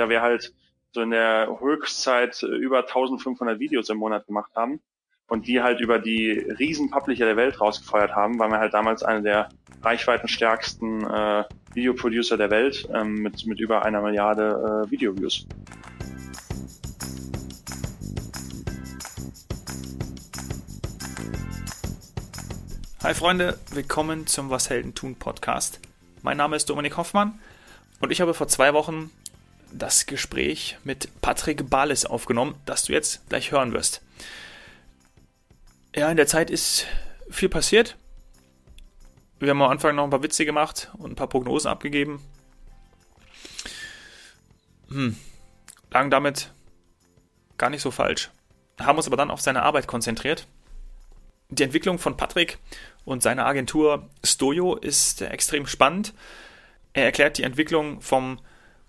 da wir halt so in der Höchstzeit über 1500 Videos im Monat gemacht haben und die halt über die riesen Publisher der Welt rausgefeuert haben, waren wir halt damals eine der reichweitenstärksten äh, Videoproducer der Welt ähm, mit, mit über einer Milliarde äh, Videoviews. Hi Freunde, willkommen zum Was Helden tun Podcast. Mein Name ist Dominik Hoffmann und ich habe vor zwei Wochen das Gespräch mit Patrick Bales aufgenommen, das du jetzt gleich hören wirst. Ja, in der Zeit ist viel passiert. Wir haben am Anfang noch ein paar Witze gemacht und ein paar Prognosen abgegeben. Hm, lagen damit gar nicht so falsch. Haben uns aber dann auf seine Arbeit konzentriert. Die Entwicklung von Patrick und seiner Agentur Stojo ist extrem spannend. Er erklärt die Entwicklung vom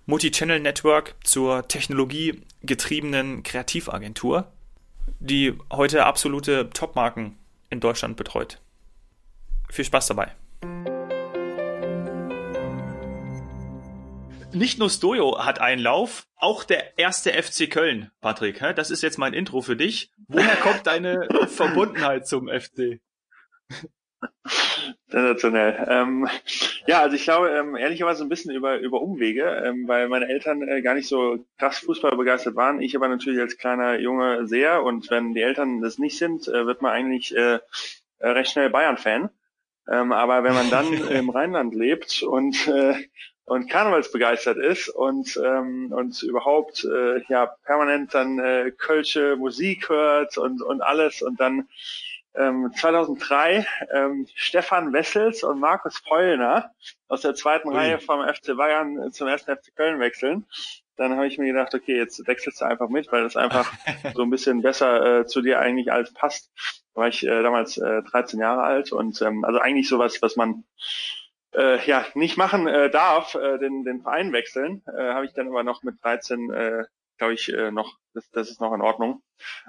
Multi-Channel Network zur technologiegetriebenen Kreativagentur, die heute absolute Topmarken in Deutschland betreut. Viel Spaß dabei. Nicht nur Stojo hat einen Lauf, auch der erste FC Köln, Patrick. Das ist jetzt mein Intro für dich. Woher kommt deine Verbundenheit zum FC? Sensationell. Ähm, ja, also ich glaube, ähm, ehrlicherweise ein bisschen über, über Umwege, ähm, weil meine Eltern äh, gar nicht so krass Fußball begeistert waren. Ich aber natürlich als kleiner Junge sehr und wenn die Eltern das nicht sind, äh, wird man eigentlich äh, äh recht schnell Bayern-Fan. Ähm, aber wenn man dann im Rheinland lebt und äh, und Karnevalsbegeistert ist und ähm, und überhaupt äh, ja permanent dann äh, kölsche Musik hört und und alles und dann ähm, 2003 ähm, Stefan Wessels und Markus Pollner aus der zweiten Ui. Reihe vom FC Bayern zum ersten FC Köln wechseln. Dann habe ich mir gedacht, okay, jetzt wechselst du einfach mit, weil das einfach so ein bisschen besser äh, zu dir eigentlich alles passt. Da war ich äh, damals äh, 13 Jahre alt und ähm, also eigentlich sowas, was man äh, ja nicht machen äh, darf, äh, den, den Verein wechseln, äh, habe ich dann aber noch mit 13, äh, glaube ich, äh, noch, das, das ist noch in Ordnung,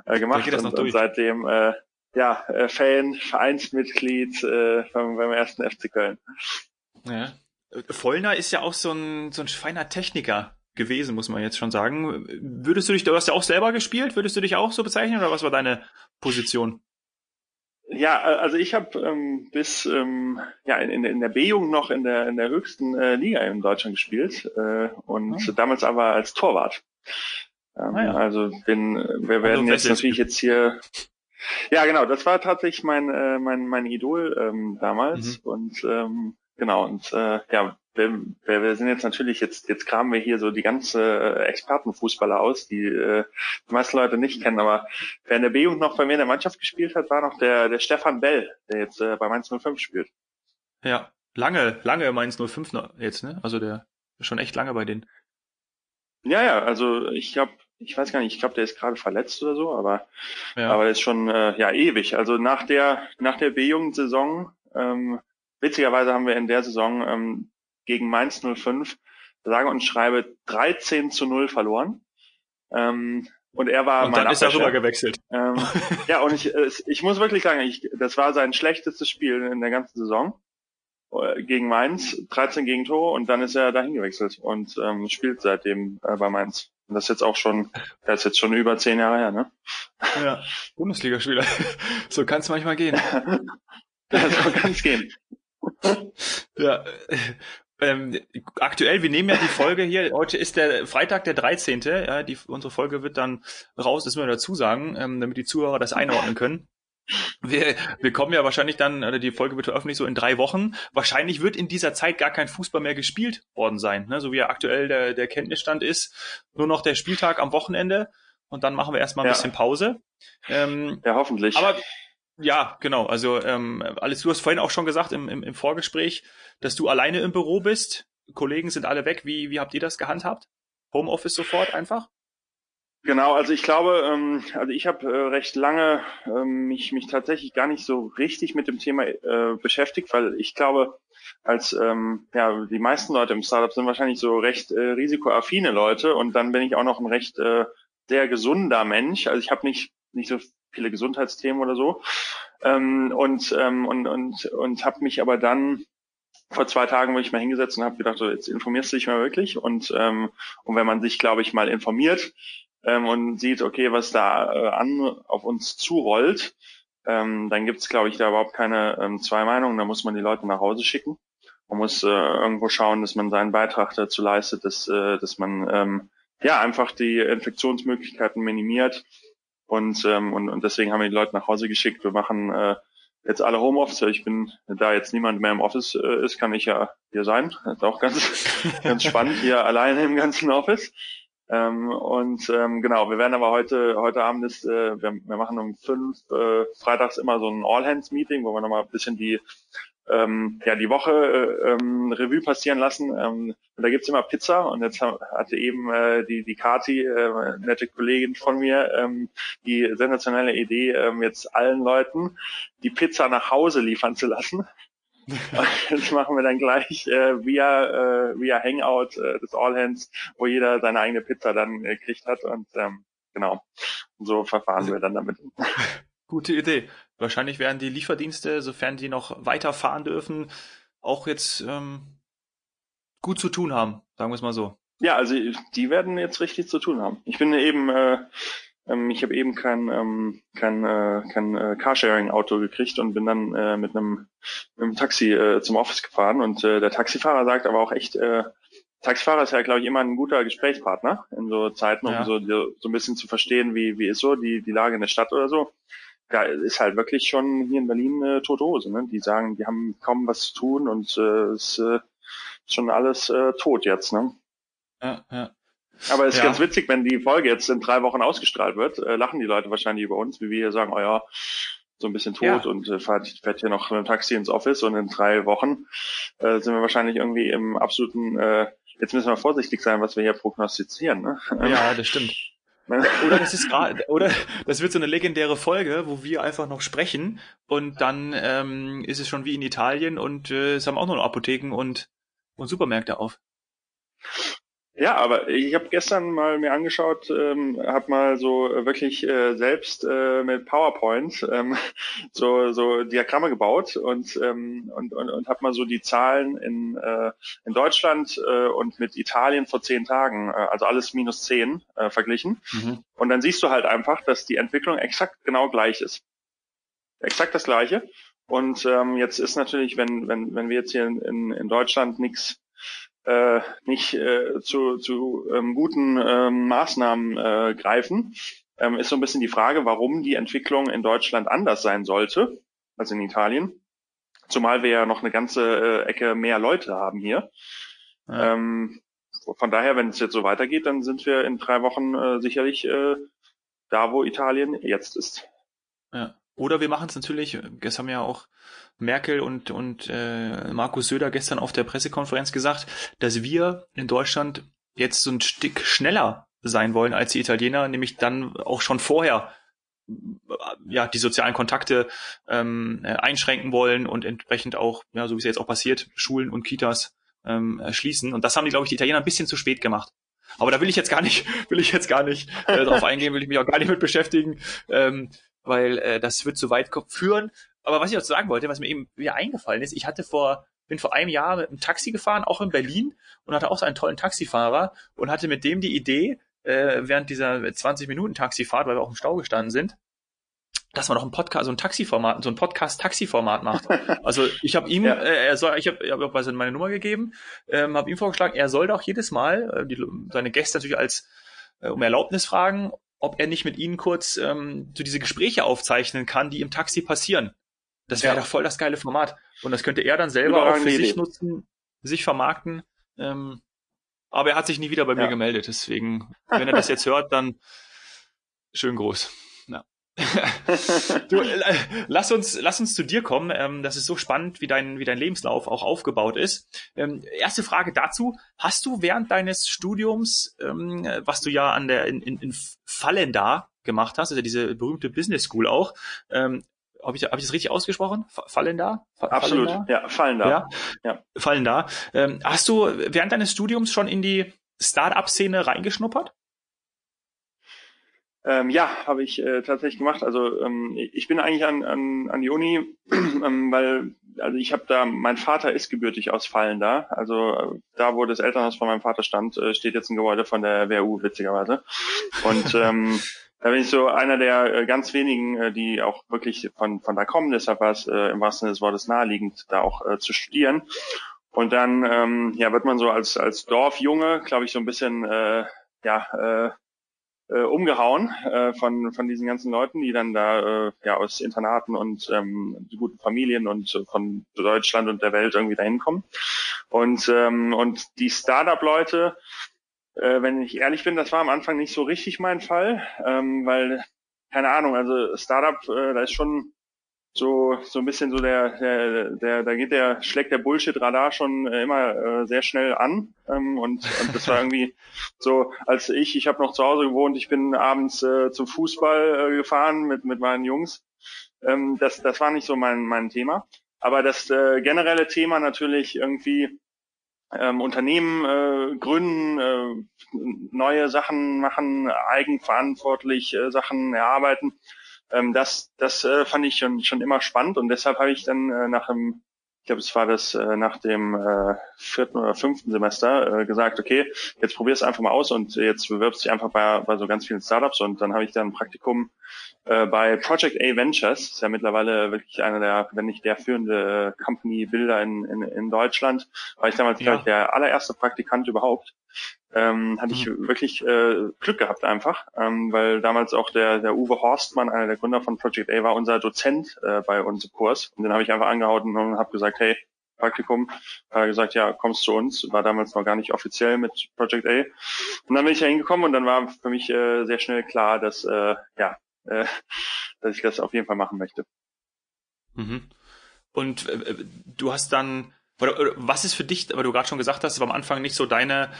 äh, gemacht. Und, und seitdem äh, ja, äh, Fan, Vereinsmitglied äh, beim, beim ersten FC Köln. Ja. Vollner ist ja auch so ein, so ein feiner Techniker gewesen, muss man jetzt schon sagen. Würdest du dich, du hast ja auch selber gespielt, würdest du dich auch so bezeichnen oder was war deine Position? Ja, also ich habe ähm, bis ähm, ja in, in der B-Jugend noch in der in der höchsten äh, Liga in Deutschland gespielt äh, und oh. damals aber als Torwart. Ähm, ah, ja. Also bin, wir also werden jetzt natürlich jetzt hier ja, genau, das war tatsächlich mein, äh, mein, mein Idol ähm, damals. Mhm. Und ähm, genau, und äh, ja, wir, wir sind jetzt natürlich, jetzt, jetzt kramen wir hier so die ganze äh, Expertenfußballer aus, die äh, die meisten Leute nicht kennen, aber wer in der B-Jugend noch bei mir in der Mannschaft gespielt hat, war noch der, der Stefan Bell, der jetzt äh, bei Mainz 05 spielt. Ja, lange, lange Mainz 05 jetzt, ne? Also der schon echt lange bei denen. Ja, ja, also ich habe ich weiß gar nicht, ich glaube, der ist gerade verletzt oder so, aber ja. aber der ist schon äh, ja ewig. Also nach der nach der B-Jugend-Saison, ähm, witzigerweise haben wir in der Saison ähm, gegen Mainz 05 sage und schreibe 13 zu 0 verloren. Ähm, und er war und mein dann ist er rüber gewechselt. Ähm, ja, und ich, ich muss wirklich sagen, ich, das war sein schlechtestes Spiel in der ganzen Saison gegen Mainz, 13 Gegentore und dann ist er dahin gewechselt und ähm, spielt seitdem äh, bei Mainz. Und das ist jetzt auch schon, das ist jetzt schon über zehn Jahre her, ne? Ja, Bundesligaspieler. So kann es manchmal gehen. ja, so kann es gehen. ja. Ähm, aktuell, wir nehmen ja die Folge hier, heute ist der Freitag, der 13. Ja, die, unsere Folge wird dann raus, das müssen wir dazu sagen, ähm, damit die Zuhörer das einordnen können. Wir, wir kommen ja wahrscheinlich dann, oder die Folge wird veröffentlicht so in drei Wochen. Wahrscheinlich wird in dieser Zeit gar kein Fußball mehr gespielt worden sein, ne? so wie ja aktuell der, der Kenntnisstand ist. Nur noch der Spieltag am Wochenende und dann machen wir erstmal ein ja. bisschen Pause. Ähm, ja, hoffentlich. Aber ja, genau. Also ähm, alles, du hast vorhin auch schon gesagt im, im, im Vorgespräch, dass du alleine im Büro bist. Kollegen sind alle weg. Wie, wie habt ihr das gehandhabt? Homeoffice sofort einfach? Genau, also ich glaube, ähm, also ich habe äh, recht lange ähm, mich, mich tatsächlich gar nicht so richtig mit dem Thema äh, beschäftigt, weil ich glaube, als ähm, ja die meisten Leute im Startup sind wahrscheinlich so recht äh, risikoaffine Leute und dann bin ich auch noch ein recht äh, sehr gesunder Mensch. Also ich habe nicht nicht so viele Gesundheitsthemen oder so ähm, und ähm, und und und habe mich aber dann vor zwei Tagen wurde ich mal hingesetzt und habe gedacht, so, jetzt informierst du dich mal wirklich. Und, ähm, und wenn man sich, glaube ich, mal informiert ähm, und sieht, okay, was da äh, an auf uns zurollt, ähm, dann gibt es, glaube ich, da überhaupt keine ähm, zwei Meinungen. Da muss man die Leute nach Hause schicken. Man muss äh, irgendwo schauen, dass man seinen Beitrag dazu leistet, dass, äh, dass man ähm, ja einfach die Infektionsmöglichkeiten minimiert. Und, ähm, und, und deswegen haben wir die Leute nach Hause geschickt. Wir machen äh, jetzt alle Homeoffice. Ich bin, da jetzt niemand mehr im Office äh, ist, kann ich ja hier sein. Das ist auch ganz, ganz spannend hier alleine im ganzen Office. Ähm, und ähm, genau, wir werden aber heute, heute Abend ist, äh, wir, wir machen um fünf äh, freitags immer so ein All-Hands-Meeting, wo wir nochmal ein bisschen die ähm, ja die Woche äh, ähm, Revue passieren lassen. Ähm, und da gibt's immer Pizza und jetzt hatte eben äh, die die Kati, äh, nette Kollegin von mir, ähm, die sensationelle Idee, ähm, jetzt allen Leuten die Pizza nach Hause liefern zu lassen. das machen wir dann gleich äh, via äh, via Hangout äh, des All Hands, wo jeder seine eigene Pizza dann äh, kriegt hat und ähm, genau so verfahren wir dann damit. Gute Idee. Wahrscheinlich werden die Lieferdienste, sofern die noch weiterfahren dürfen, auch jetzt ähm, gut zu tun haben, sagen wir es mal so. Ja, also die werden jetzt richtig zu tun haben. Ich bin eben, äh, ähm, ich habe eben kein, ähm, kein, äh, kein äh, Carsharing-Auto gekriegt und bin dann äh, mit einem, mit einem Taxi äh, zum Office gefahren und äh, der Taxifahrer sagt aber auch echt, äh, Taxifahrer ist ja, glaube ich, immer ein guter Gesprächspartner in so Zeiten, um ja. so, so ein bisschen zu verstehen, wie, wie ist so die, die Lage in der Stadt oder so ja, ist halt wirklich schon hier in Berlin äh, tote Hose. Ne? Die sagen, die haben kaum was zu tun und äh, ist äh, schon alles äh, tot jetzt. Ne? Ja, ja. Aber es ist ja. ganz witzig, wenn die Folge jetzt in drei Wochen ausgestrahlt wird, äh, lachen die Leute wahrscheinlich über uns, wie wir hier sagen, oh ja, so ein bisschen tot ja. und äh, fährt, fährt hier noch mit dem Taxi ins Office und in drei Wochen äh, sind wir wahrscheinlich irgendwie im absoluten, äh, jetzt müssen wir vorsichtig sein, was wir hier prognostizieren. Ne? Ja, das stimmt. Oder das ist gerade, oder das wird so eine legendäre Folge, wo wir einfach noch sprechen und dann ähm, ist es schon wie in Italien und äh, es haben auch noch Apotheken und, und Supermärkte auf. Ja, aber ich habe gestern mal mir angeschaut, ähm, habe mal so wirklich äh, selbst äh, mit PowerPoint ähm, so so Diagramme gebaut und ähm, und und, und habe mal so die Zahlen in äh, in Deutschland äh, und mit Italien vor zehn Tagen, äh, also alles minus zehn äh, verglichen. Mhm. Und dann siehst du halt einfach, dass die Entwicklung exakt genau gleich ist, exakt das gleiche. Und ähm, jetzt ist natürlich, wenn wenn wenn wir jetzt hier in, in Deutschland nichts äh, nicht äh, zu, zu ähm, guten ähm, Maßnahmen äh, greifen, ähm, ist so ein bisschen die Frage, warum die Entwicklung in Deutschland anders sein sollte als in Italien. Zumal wir ja noch eine ganze äh, Ecke mehr Leute haben hier. Ja. Ähm, von daher, wenn es jetzt so weitergeht, dann sind wir in drei Wochen äh, sicherlich äh, da, wo Italien jetzt ist. Ja. Oder wir machen es natürlich, das haben ja auch Merkel und, und äh, Markus Söder gestern auf der Pressekonferenz gesagt, dass wir in Deutschland jetzt so ein Stück schneller sein wollen als die Italiener, nämlich dann auch schon vorher ja die sozialen Kontakte ähm, äh, einschränken wollen und entsprechend auch, ja, so wie es jetzt auch passiert, Schulen und Kitas ähm, schließen. Und das haben die, glaube ich, die Italiener ein bisschen zu spät gemacht. Aber da will ich jetzt gar nicht, will ich jetzt gar nicht äh, drauf eingehen, will ich mich auch gar nicht mit beschäftigen. Ähm, weil äh, das wird zu weit führen. Aber was ich auch sagen wollte, was mir eben wieder eingefallen ist, ich hatte vor, bin vor einem Jahr mit einem Taxi gefahren, auch in Berlin, und hatte auch so einen tollen Taxifahrer und hatte mit dem die Idee, äh, während dieser 20 Minuten Taxifahrt, weil wir auch im Stau gestanden sind, dass man doch ein Podcast, so ein Taxiformat, so ein Podcast-Taxiformat macht. Also ich habe ihm, ja. äh, er soll, ich habe hab auch meine Nummer gegeben, ähm, habe ihm vorgeschlagen, er soll doch jedes Mal äh, die, seine Gäste natürlich als äh, um Erlaubnis fragen ob er nicht mit Ihnen kurz ähm, so diese Gespräche aufzeichnen kann, die im Taxi passieren. Das wäre ja. doch voll das geile Format. Und das könnte er dann selber auch für Idee. sich nutzen, sich vermarkten. Ähm, aber er hat sich nie wieder bei ja. mir gemeldet. Deswegen, wenn er das jetzt hört, dann schön groß. du, äh, lass uns, lass uns zu dir kommen. Ähm, das ist so spannend, wie dein, wie dein Lebenslauf auch aufgebaut ist. Ähm, erste Frage dazu: Hast du während deines Studiums, ähm, was du ja an der in, in, in Fallenda gemacht hast, also diese berühmte Business School auch, ähm, habe ich, hab ich das richtig ausgesprochen? Fallen da? Absolut, ja, fallen da. Ja, ja. fallen da. Ähm, hast du während deines Studiums schon in die Start-up-Szene reingeschnuppert? Ähm, ja, habe ich äh, tatsächlich gemacht. Also ähm, ich bin eigentlich an, an, an die Uni, ähm, weil also ich habe da, mein Vater ist gebürtig aus Fallen da. Also äh, da, wo das Elternhaus von meinem Vater stand, äh, steht jetzt ein Gebäude von der WU, witzigerweise. Und ähm, da bin ich so einer der äh, ganz wenigen, äh, die auch wirklich von, von da kommen. Deshalb war es äh, im wahrsten Sinne des Wortes naheliegend, da auch äh, zu studieren. Und dann ähm, ja, wird man so als, als Dorfjunge, glaube ich, so ein bisschen äh, ja, äh, äh, umgehauen äh, von, von diesen ganzen Leuten, die dann da äh, ja aus Internaten und ähm, guten Familien und äh, von Deutschland und der Welt irgendwie dahin kommen. Und, ähm, und die Startup-Leute, äh, wenn ich ehrlich bin, das war am Anfang nicht so richtig mein Fall, ähm, weil, keine Ahnung, also Startup, äh, da ist schon so so ein bisschen so der der der da geht der schlägt der Bullshit Radar schon äh, immer äh, sehr schnell an. Ähm, und, und das war irgendwie so als ich ich habe noch zu Hause gewohnt ich bin abends äh, zum Fußball äh, gefahren mit mit meinen Jungs. Ähm, das das war nicht so mein mein Thema. Aber das äh, generelle Thema natürlich irgendwie ähm, Unternehmen äh, gründen, äh, neue Sachen machen, eigenverantwortlich äh, Sachen erarbeiten ähm, das das äh, fand ich schon, schon immer spannend und deshalb habe ich dann äh, nach dem, ich glaube, es war das äh, nach dem äh, vierten oder fünften Semester äh, gesagt, okay, jetzt probier es einfach mal aus und jetzt bewirbst dich einfach bei, bei so ganz vielen Startups und dann habe ich dann ein Praktikum äh, bei Project A Ventures, ist ja mittlerweile wirklich einer der, wenn nicht der führende äh, Company Builder in, in, in Deutschland, war ich damals, ja. glaube ich, der allererste Praktikant überhaupt ähm, hatte ich mhm. wirklich äh, Glück gehabt einfach, ähm, weil damals auch der, der Uwe Horstmann, einer der Gründer von Project A, war unser Dozent äh, bei uns im Kurs. Und den habe ich einfach angehauen und habe gesagt, hey, Praktikum, hat gesagt, ja, kommst zu uns, war damals noch gar nicht offiziell mit Project A. Und dann bin ich da hingekommen und dann war für mich äh, sehr schnell klar, dass äh, ja, äh, dass ich das auf jeden Fall machen möchte. Mhm. Und äh, du hast dann oder, oder was ist für dich, aber du gerade schon gesagt hast, war am Anfang nicht so deine,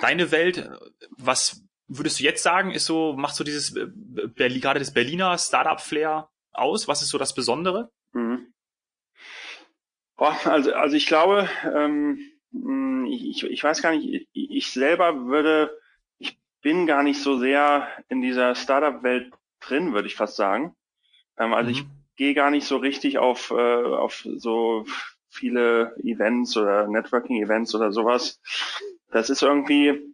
deine Welt. Was würdest du jetzt sagen, ist so, macht so dieses, äh, Berlin, gerade das Berliner Startup-Flair aus? Was ist so das Besondere? Mhm. Oh, also, also ich glaube, ähm, ich, ich weiß gar nicht, ich selber würde, ich bin gar nicht so sehr in dieser Startup-Welt drin, würde ich fast sagen. Ähm, also mhm. ich gehe gar nicht so richtig auf, äh, auf so viele Events oder Networking-Events oder sowas. Das ist irgendwie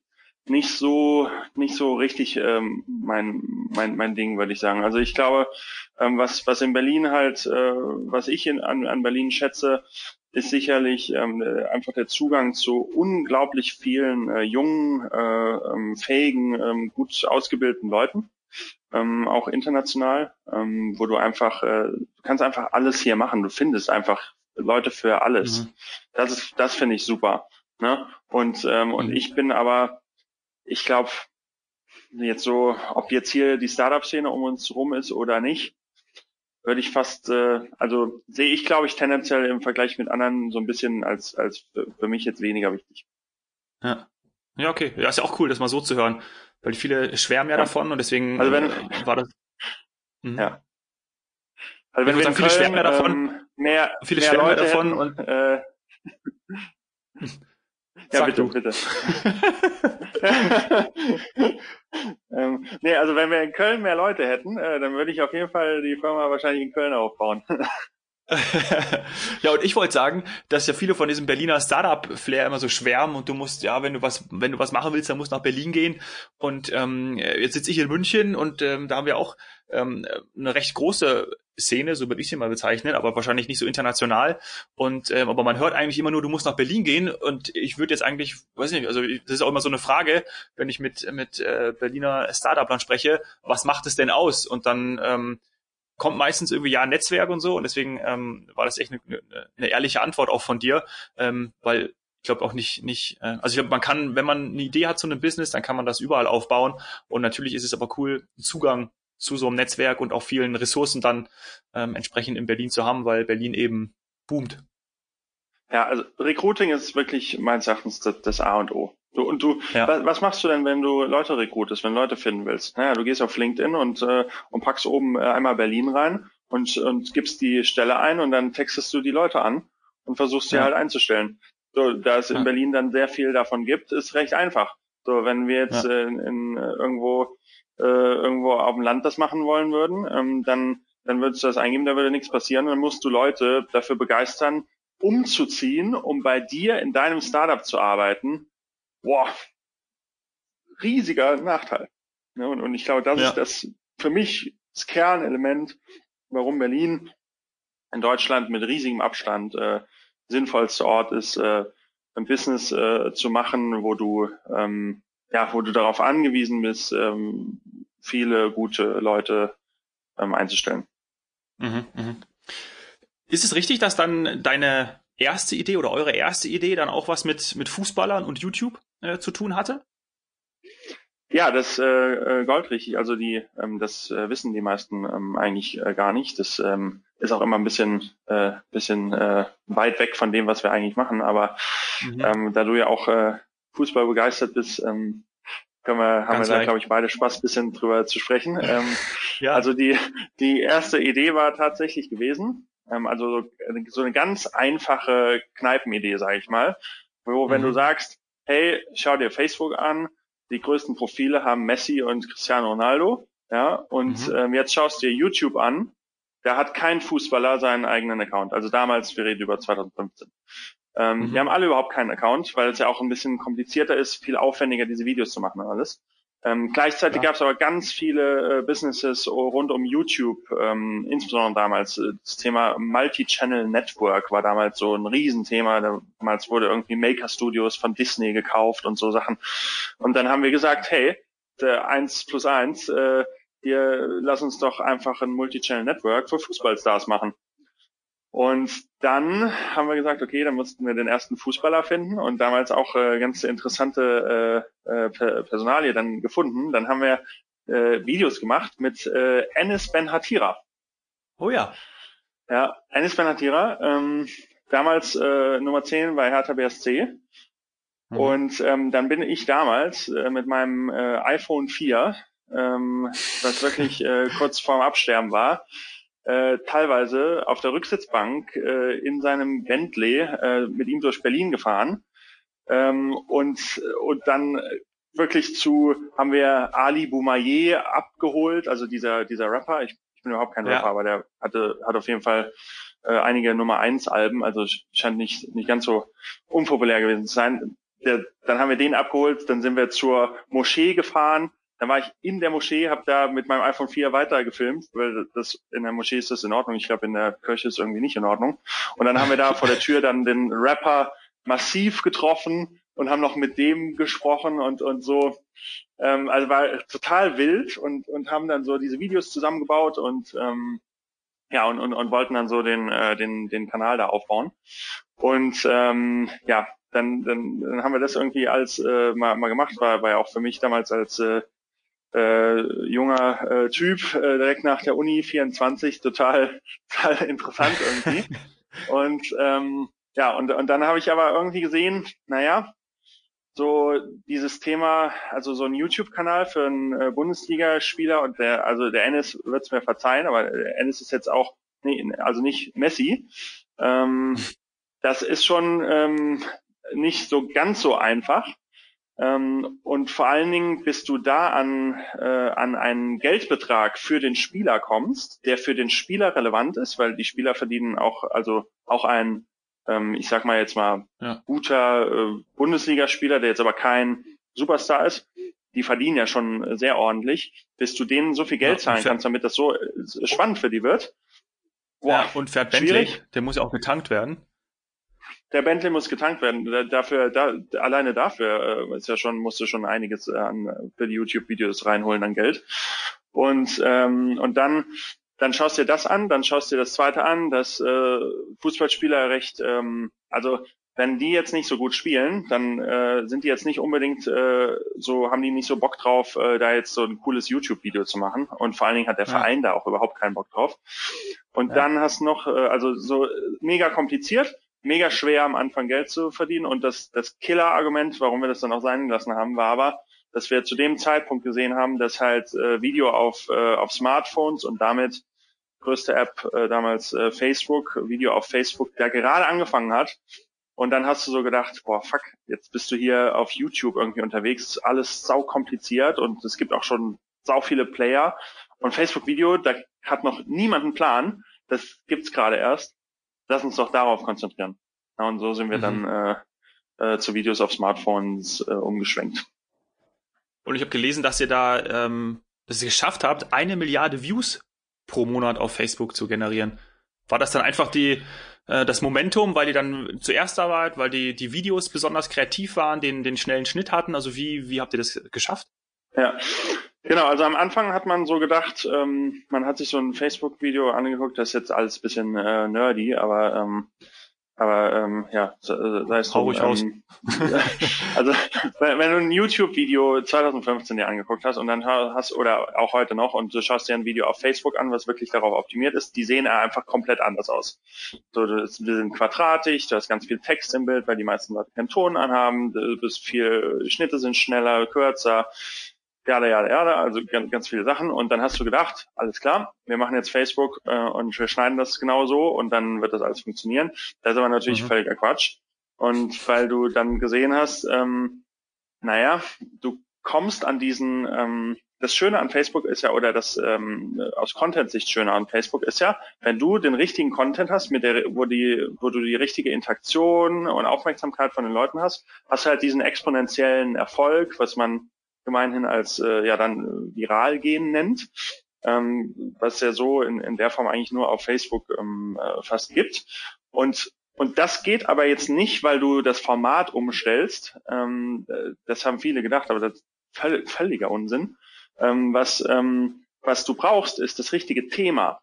nicht so nicht so richtig ähm, mein mein mein Ding würde ich sagen also ich glaube ähm, was was in Berlin halt äh, was ich in, an, an Berlin schätze ist sicherlich ähm, einfach der Zugang zu unglaublich vielen äh, jungen äh, ähm, fähigen ähm, gut ausgebildeten Leuten ähm, auch international ähm, wo du einfach äh, du kannst einfach alles hier machen du findest einfach Leute für alles. Mhm. Das ist, das finde ich super. Ne? Und ähm, und mhm. ich bin aber, ich glaube, jetzt so, ob jetzt hier die Startup-Szene um uns rum ist oder nicht, würde ich fast, äh, also sehe ich, glaube ich, tendenziell im Vergleich mit anderen so ein bisschen als als für mich jetzt weniger wichtig. Ja. Ja, okay. Ja, ist ja auch cool, das mal so zu hören, weil viele schwärmen ja, ja. davon und deswegen also wenn, äh, war das. Mhm. Ja. Also wenn, wir viele Köln, schwärmen ja davon. Ähm, mehr, viele mehr Leute davon hätten, und äh, ja, bitte, du. bitte. ähm, nee, also wenn wir in Köln mehr Leute hätten, äh, dann würde ich auf jeden Fall die Firma wahrscheinlich in Köln aufbauen. ja, und ich wollte sagen, dass ja viele von diesem Berliner Startup-Flair immer so schwärmen und du musst, ja, wenn du was, wenn du was machen willst, dann musst du nach Berlin gehen. Und ähm, jetzt sitze ich in München und ähm, da haben wir auch ähm, eine recht große Szene, so würde ich sie mal bezeichnen, aber wahrscheinlich nicht so international. Und ähm, aber man hört eigentlich immer nur, du musst nach Berlin gehen. Und ich würde jetzt eigentlich, weiß nicht, also das ist auch immer so eine Frage, wenn ich mit mit äh, Berliner Startup-Lern spreche, was macht es denn aus? Und dann ähm, kommt meistens irgendwie ja Netzwerk und so und deswegen ähm, war das echt eine, eine ehrliche Antwort auch von dir, ähm, weil ich glaube auch nicht, nicht, äh, also ich glaube, man kann, wenn man eine Idee hat zu einem Business, dann kann man das überall aufbauen und natürlich ist es aber cool, Zugang zu so einem Netzwerk und auch vielen Ressourcen dann ähm, entsprechend in Berlin zu haben, weil Berlin eben boomt. Ja, also Recruiting ist wirklich meines Erachtens das A und O. Du, und du, ja. was, was, machst du denn, wenn du Leute rekrutest, wenn Leute finden willst? Naja, du gehst auf LinkedIn und, äh, und packst oben äh, einmal Berlin rein und, und gibst die Stelle ein und dann textest du die Leute an und versuchst sie ja. halt einzustellen. So, da es in Berlin dann sehr viel davon gibt, ist recht einfach. So, wenn wir jetzt ja. in, in irgendwo äh, irgendwo auf dem Land das machen wollen würden, ähm, dann, dann würdest du das eingeben, da würde nichts passieren. Dann musst du Leute dafür begeistern, umzuziehen, um bei dir in deinem Startup zu arbeiten. Boah, riesiger Nachteil. Ja, und, und ich glaube, das ja. ist das für mich das Kernelement, warum Berlin in Deutschland mit riesigem Abstand äh, sinnvollste Ort ist, äh, ein Business äh, zu machen, wo du ähm, ja, wo du darauf angewiesen bist, ähm, viele gute Leute ähm, einzustellen. Mhm, mh. Ist es richtig, dass dann deine erste Idee oder eure erste Idee dann auch was mit, mit Fußballern und YouTube äh, zu tun hatte? Ja, das äh, äh, goldrichtig. Also die, ähm, das äh, wissen die meisten ähm, eigentlich äh, gar nicht. Das ähm, ist auch immer ein bisschen, äh, bisschen äh, weit weg von dem, was wir eigentlich machen. Aber mhm. ähm, da du ja auch äh, Fußball begeistert bist, ähm, können wir, haben Ganz wir da, glaube ich, beide Spaß, bisschen drüber zu sprechen. Ähm, ja. Also die, die erste Idee war tatsächlich gewesen, ähm, also so, eine ganz einfache Kneipenidee, sage ich mal, wo wenn mhm. du sagst, hey, schau dir Facebook an, die größten Profile haben Messi und Cristiano Ronaldo, ja, und mhm. ähm, jetzt schaust du dir YouTube an, da hat kein Fußballer seinen eigenen Account. Also damals, wir reden über 2015. Ähm, mhm. Wir haben alle überhaupt keinen Account, weil es ja auch ein bisschen komplizierter ist, viel aufwendiger, diese Videos zu machen und alles. Ähm, gleichzeitig ja. gab es aber ganz viele äh, Businesses rund um YouTube, ähm, insbesondere damals. Äh, das Thema Multi-Channel Network war damals so ein Riesenthema. Damals wurde irgendwie Maker Studios von Disney gekauft und so Sachen. Und dann haben wir gesagt, hey, der 1 plus 1, äh, hier lass uns doch einfach ein Multi-Channel Network für Fußballstars machen. Und dann haben wir gesagt, okay, dann mussten wir den ersten Fußballer finden und damals auch äh, ganz interessante äh, äh, Personalie dann gefunden. Dann haben wir äh, Videos gemacht mit äh, Enes Ben Hatira. Oh ja. Ja, Enes Ben Hatira, ähm, damals äh, Nummer 10 bei Hertha BSC. Mhm. Und ähm, dann bin ich damals äh, mit meinem äh, iPhone 4, ähm, was wirklich äh, kurz vorm Absterben war, äh, teilweise auf der Rücksitzbank äh, in seinem Bentley äh, mit ihm durch Berlin gefahren. Ähm, und, und dann wirklich zu, haben wir Ali Boumaier abgeholt, also dieser, dieser Rapper, ich, ich bin überhaupt kein ja. Rapper, aber der hatte, hat auf jeden Fall äh, einige Nummer eins Alben, also scheint nicht, nicht ganz so unpopulär gewesen zu sein. Der, dann haben wir den abgeholt, dann sind wir zur Moschee gefahren, dann war ich in der Moschee, habe da mit meinem iPhone 4 weiter gefilmt, weil das in der Moschee ist das in Ordnung. Ich glaube, in der Kirche ist irgendwie nicht in Ordnung. Und dann haben wir da vor der Tür dann den Rapper massiv getroffen und haben noch mit dem gesprochen und und so. Ähm, also war total wild und und haben dann so diese Videos zusammengebaut und ähm, ja und, und und wollten dann so den äh, den den Kanal da aufbauen. Und ähm, ja, dann, dann, dann haben wir das irgendwie als äh, mal, mal gemacht, war, war ja auch für mich damals als äh, äh, junger äh, Typ, äh, direkt nach der Uni, 24, total, total interessant irgendwie. und ähm, ja, und, und dann habe ich aber irgendwie gesehen, naja, so dieses Thema, also so ein YouTube-Kanal für einen äh, Bundesligaspieler und der, also der Ennis wird es mir verzeihen, aber der Ennis ist jetzt auch, nee, also nicht Messi. Ähm, das ist schon ähm, nicht so ganz so einfach. Ähm, und vor allen Dingen, bis du da an, äh, an einen Geldbetrag für den Spieler kommst, der für den Spieler relevant ist, weil die Spieler verdienen auch, also auch ein, ähm, ich sag mal jetzt mal, ja. guter äh, Bundesligaspieler, der jetzt aber kein Superstar ist, die verdienen ja schon sehr ordentlich, bis du denen so viel Geld ja, zahlen kannst, damit das so äh, spannend für die wird. Boah, ja, und fährt Bentley, der muss ja auch getankt werden der Bentley muss getankt werden. Dafür, da, alleine dafür äh, ist ja schon, musst du schon einiges an für die YouTube-Videos reinholen an Geld. Und ähm, und dann dann schaust dir das an, dann schaust dir das zweite an, dass äh, Fußballspieler recht, ähm, also wenn die jetzt nicht so gut spielen, dann äh, sind die jetzt nicht unbedingt äh, so, haben die nicht so Bock drauf, äh, da jetzt so ein cooles YouTube-Video zu machen. Und vor allen Dingen hat der ja. Verein da auch überhaupt keinen Bock drauf. Und ja. dann hast du noch, äh, also so mega kompliziert mega schwer am Anfang Geld zu verdienen und das, das Killer-Argument, warum wir das dann auch sein lassen haben, war aber, dass wir zu dem Zeitpunkt gesehen haben, dass halt äh, Video auf, äh, auf Smartphones und damit größte App äh, damals äh, Facebook, Video auf Facebook, der gerade angefangen hat. Und dann hast du so gedacht, boah, fuck, jetzt bist du hier auf YouTube irgendwie unterwegs, alles sau kompliziert und es gibt auch schon sau viele Player und Facebook Video, da hat noch niemand einen Plan. Das gibt's gerade erst. Lass uns doch darauf konzentrieren. Ja, und so sind wir mhm. dann äh, äh, zu Videos auf Smartphones äh, umgeschwenkt. Und ich habe gelesen, dass ihr da ähm, dass ihr geschafft habt, eine Milliarde Views pro Monat auf Facebook zu generieren. War das dann einfach die äh, das Momentum, weil ihr dann zuerst da wart, weil die die Videos besonders kreativ waren, den den schnellen Schnitt hatten? Also wie wie habt ihr das geschafft? Ja, genau. Also am Anfang hat man so gedacht, ähm, man hat sich so ein Facebook-Video angeguckt, das ist jetzt alles bisschen äh, nerdy, aber ähm, aber ähm, ja, sei es drum. Ähm, also wenn, wenn du ein YouTube-Video 2015 dir angeguckt hast und dann hast oder auch heute noch und du schaust dir ein Video auf Facebook an, was wirklich darauf optimiert ist, die sehen einfach komplett anders aus. So, die sind quadratisch, du hast ganz viel Text im Bild, weil die meisten Leute keinen Ton anhaben, du bist viel Schnitte sind schneller, kürzer ja, ja, ja, also ganz, ganz viele Sachen. Und dann hast du gedacht, alles klar, wir machen jetzt Facebook äh, und wir schneiden das genau so und dann wird das alles funktionieren. Das ist aber natürlich mhm. völliger Quatsch. Und weil du dann gesehen hast, ähm, naja, du kommst an diesen, ähm, das Schöne an Facebook ist ja, oder das ähm, aus Content-Sicht Schöne an Facebook ist ja, wenn du den richtigen Content hast, mit der, wo die, wo du die richtige Interaktion und Aufmerksamkeit von den Leuten hast, hast du halt diesen exponentiellen Erfolg, was man gemeinhin als äh, ja dann viral gehen nennt, ähm, was ja so in, in der Form eigentlich nur auf Facebook ähm, äh, fast gibt. Und und das geht aber jetzt nicht, weil du das Format umstellst. Ähm, äh, das haben viele gedacht, aber das ist völ völliger Unsinn. Ähm, was, ähm, was du brauchst, ist das richtige Thema.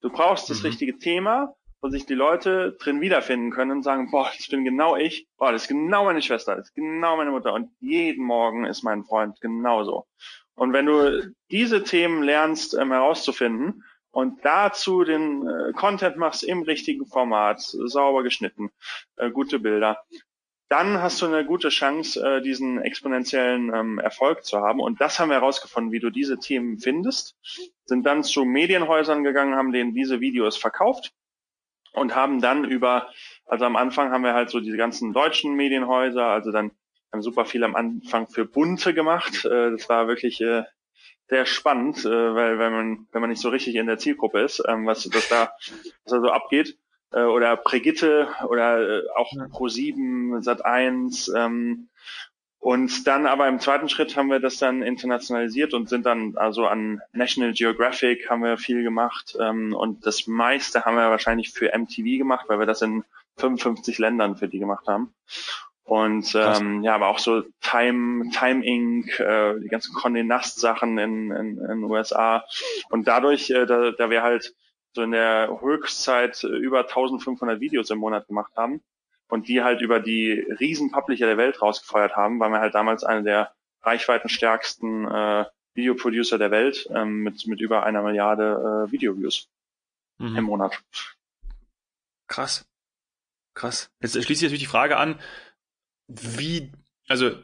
Du brauchst das mhm. richtige Thema wo sich die Leute drin wiederfinden können und sagen, boah, das bin genau ich, boah, das ist genau meine Schwester, das ist genau meine Mutter und jeden Morgen ist mein Freund genauso. Und wenn du diese Themen lernst ähm, herauszufinden und dazu den äh, Content machst im richtigen Format, sauber geschnitten, äh, gute Bilder, dann hast du eine gute Chance, äh, diesen exponentiellen ähm, Erfolg zu haben. Und das haben wir herausgefunden, wie du diese Themen findest. Sind dann zu Medienhäusern gegangen, haben denen diese Videos verkauft und haben dann über, also am Anfang haben wir halt so diese ganzen deutschen Medienhäuser, also dann haben super viel am Anfang für Bunte gemacht. Äh, das war wirklich äh, sehr spannend, äh, weil wenn man wenn man nicht so richtig in der Zielgruppe ist, ähm, was was da was da so abgeht oder Brigitte oder auch Pro7, Sat1 ähm, und dann aber im zweiten Schritt haben wir das dann internationalisiert und sind dann also an National Geographic haben wir viel gemacht ähm, und das meiste haben wir wahrscheinlich für MTV gemacht, weil wir das in 55 Ländern für die gemacht haben. Und ähm, ja, aber auch so Time, Time Inc., äh, die ganzen Condé Nast Sachen in, in, in den USA. Und dadurch, äh, da, da wir halt so in der Höchstzeit über 1500 Videos im Monat gemacht haben, und die halt über die riesen Publisher der Welt rausgefeuert haben, waren wir halt damals eine der reichweitenstärksten äh, Videoproducer der Welt ähm, mit, mit über einer Milliarde äh, Videoviews mhm. im Monat. Krass. Krass. Jetzt schließe ich natürlich die Frage an, wie, also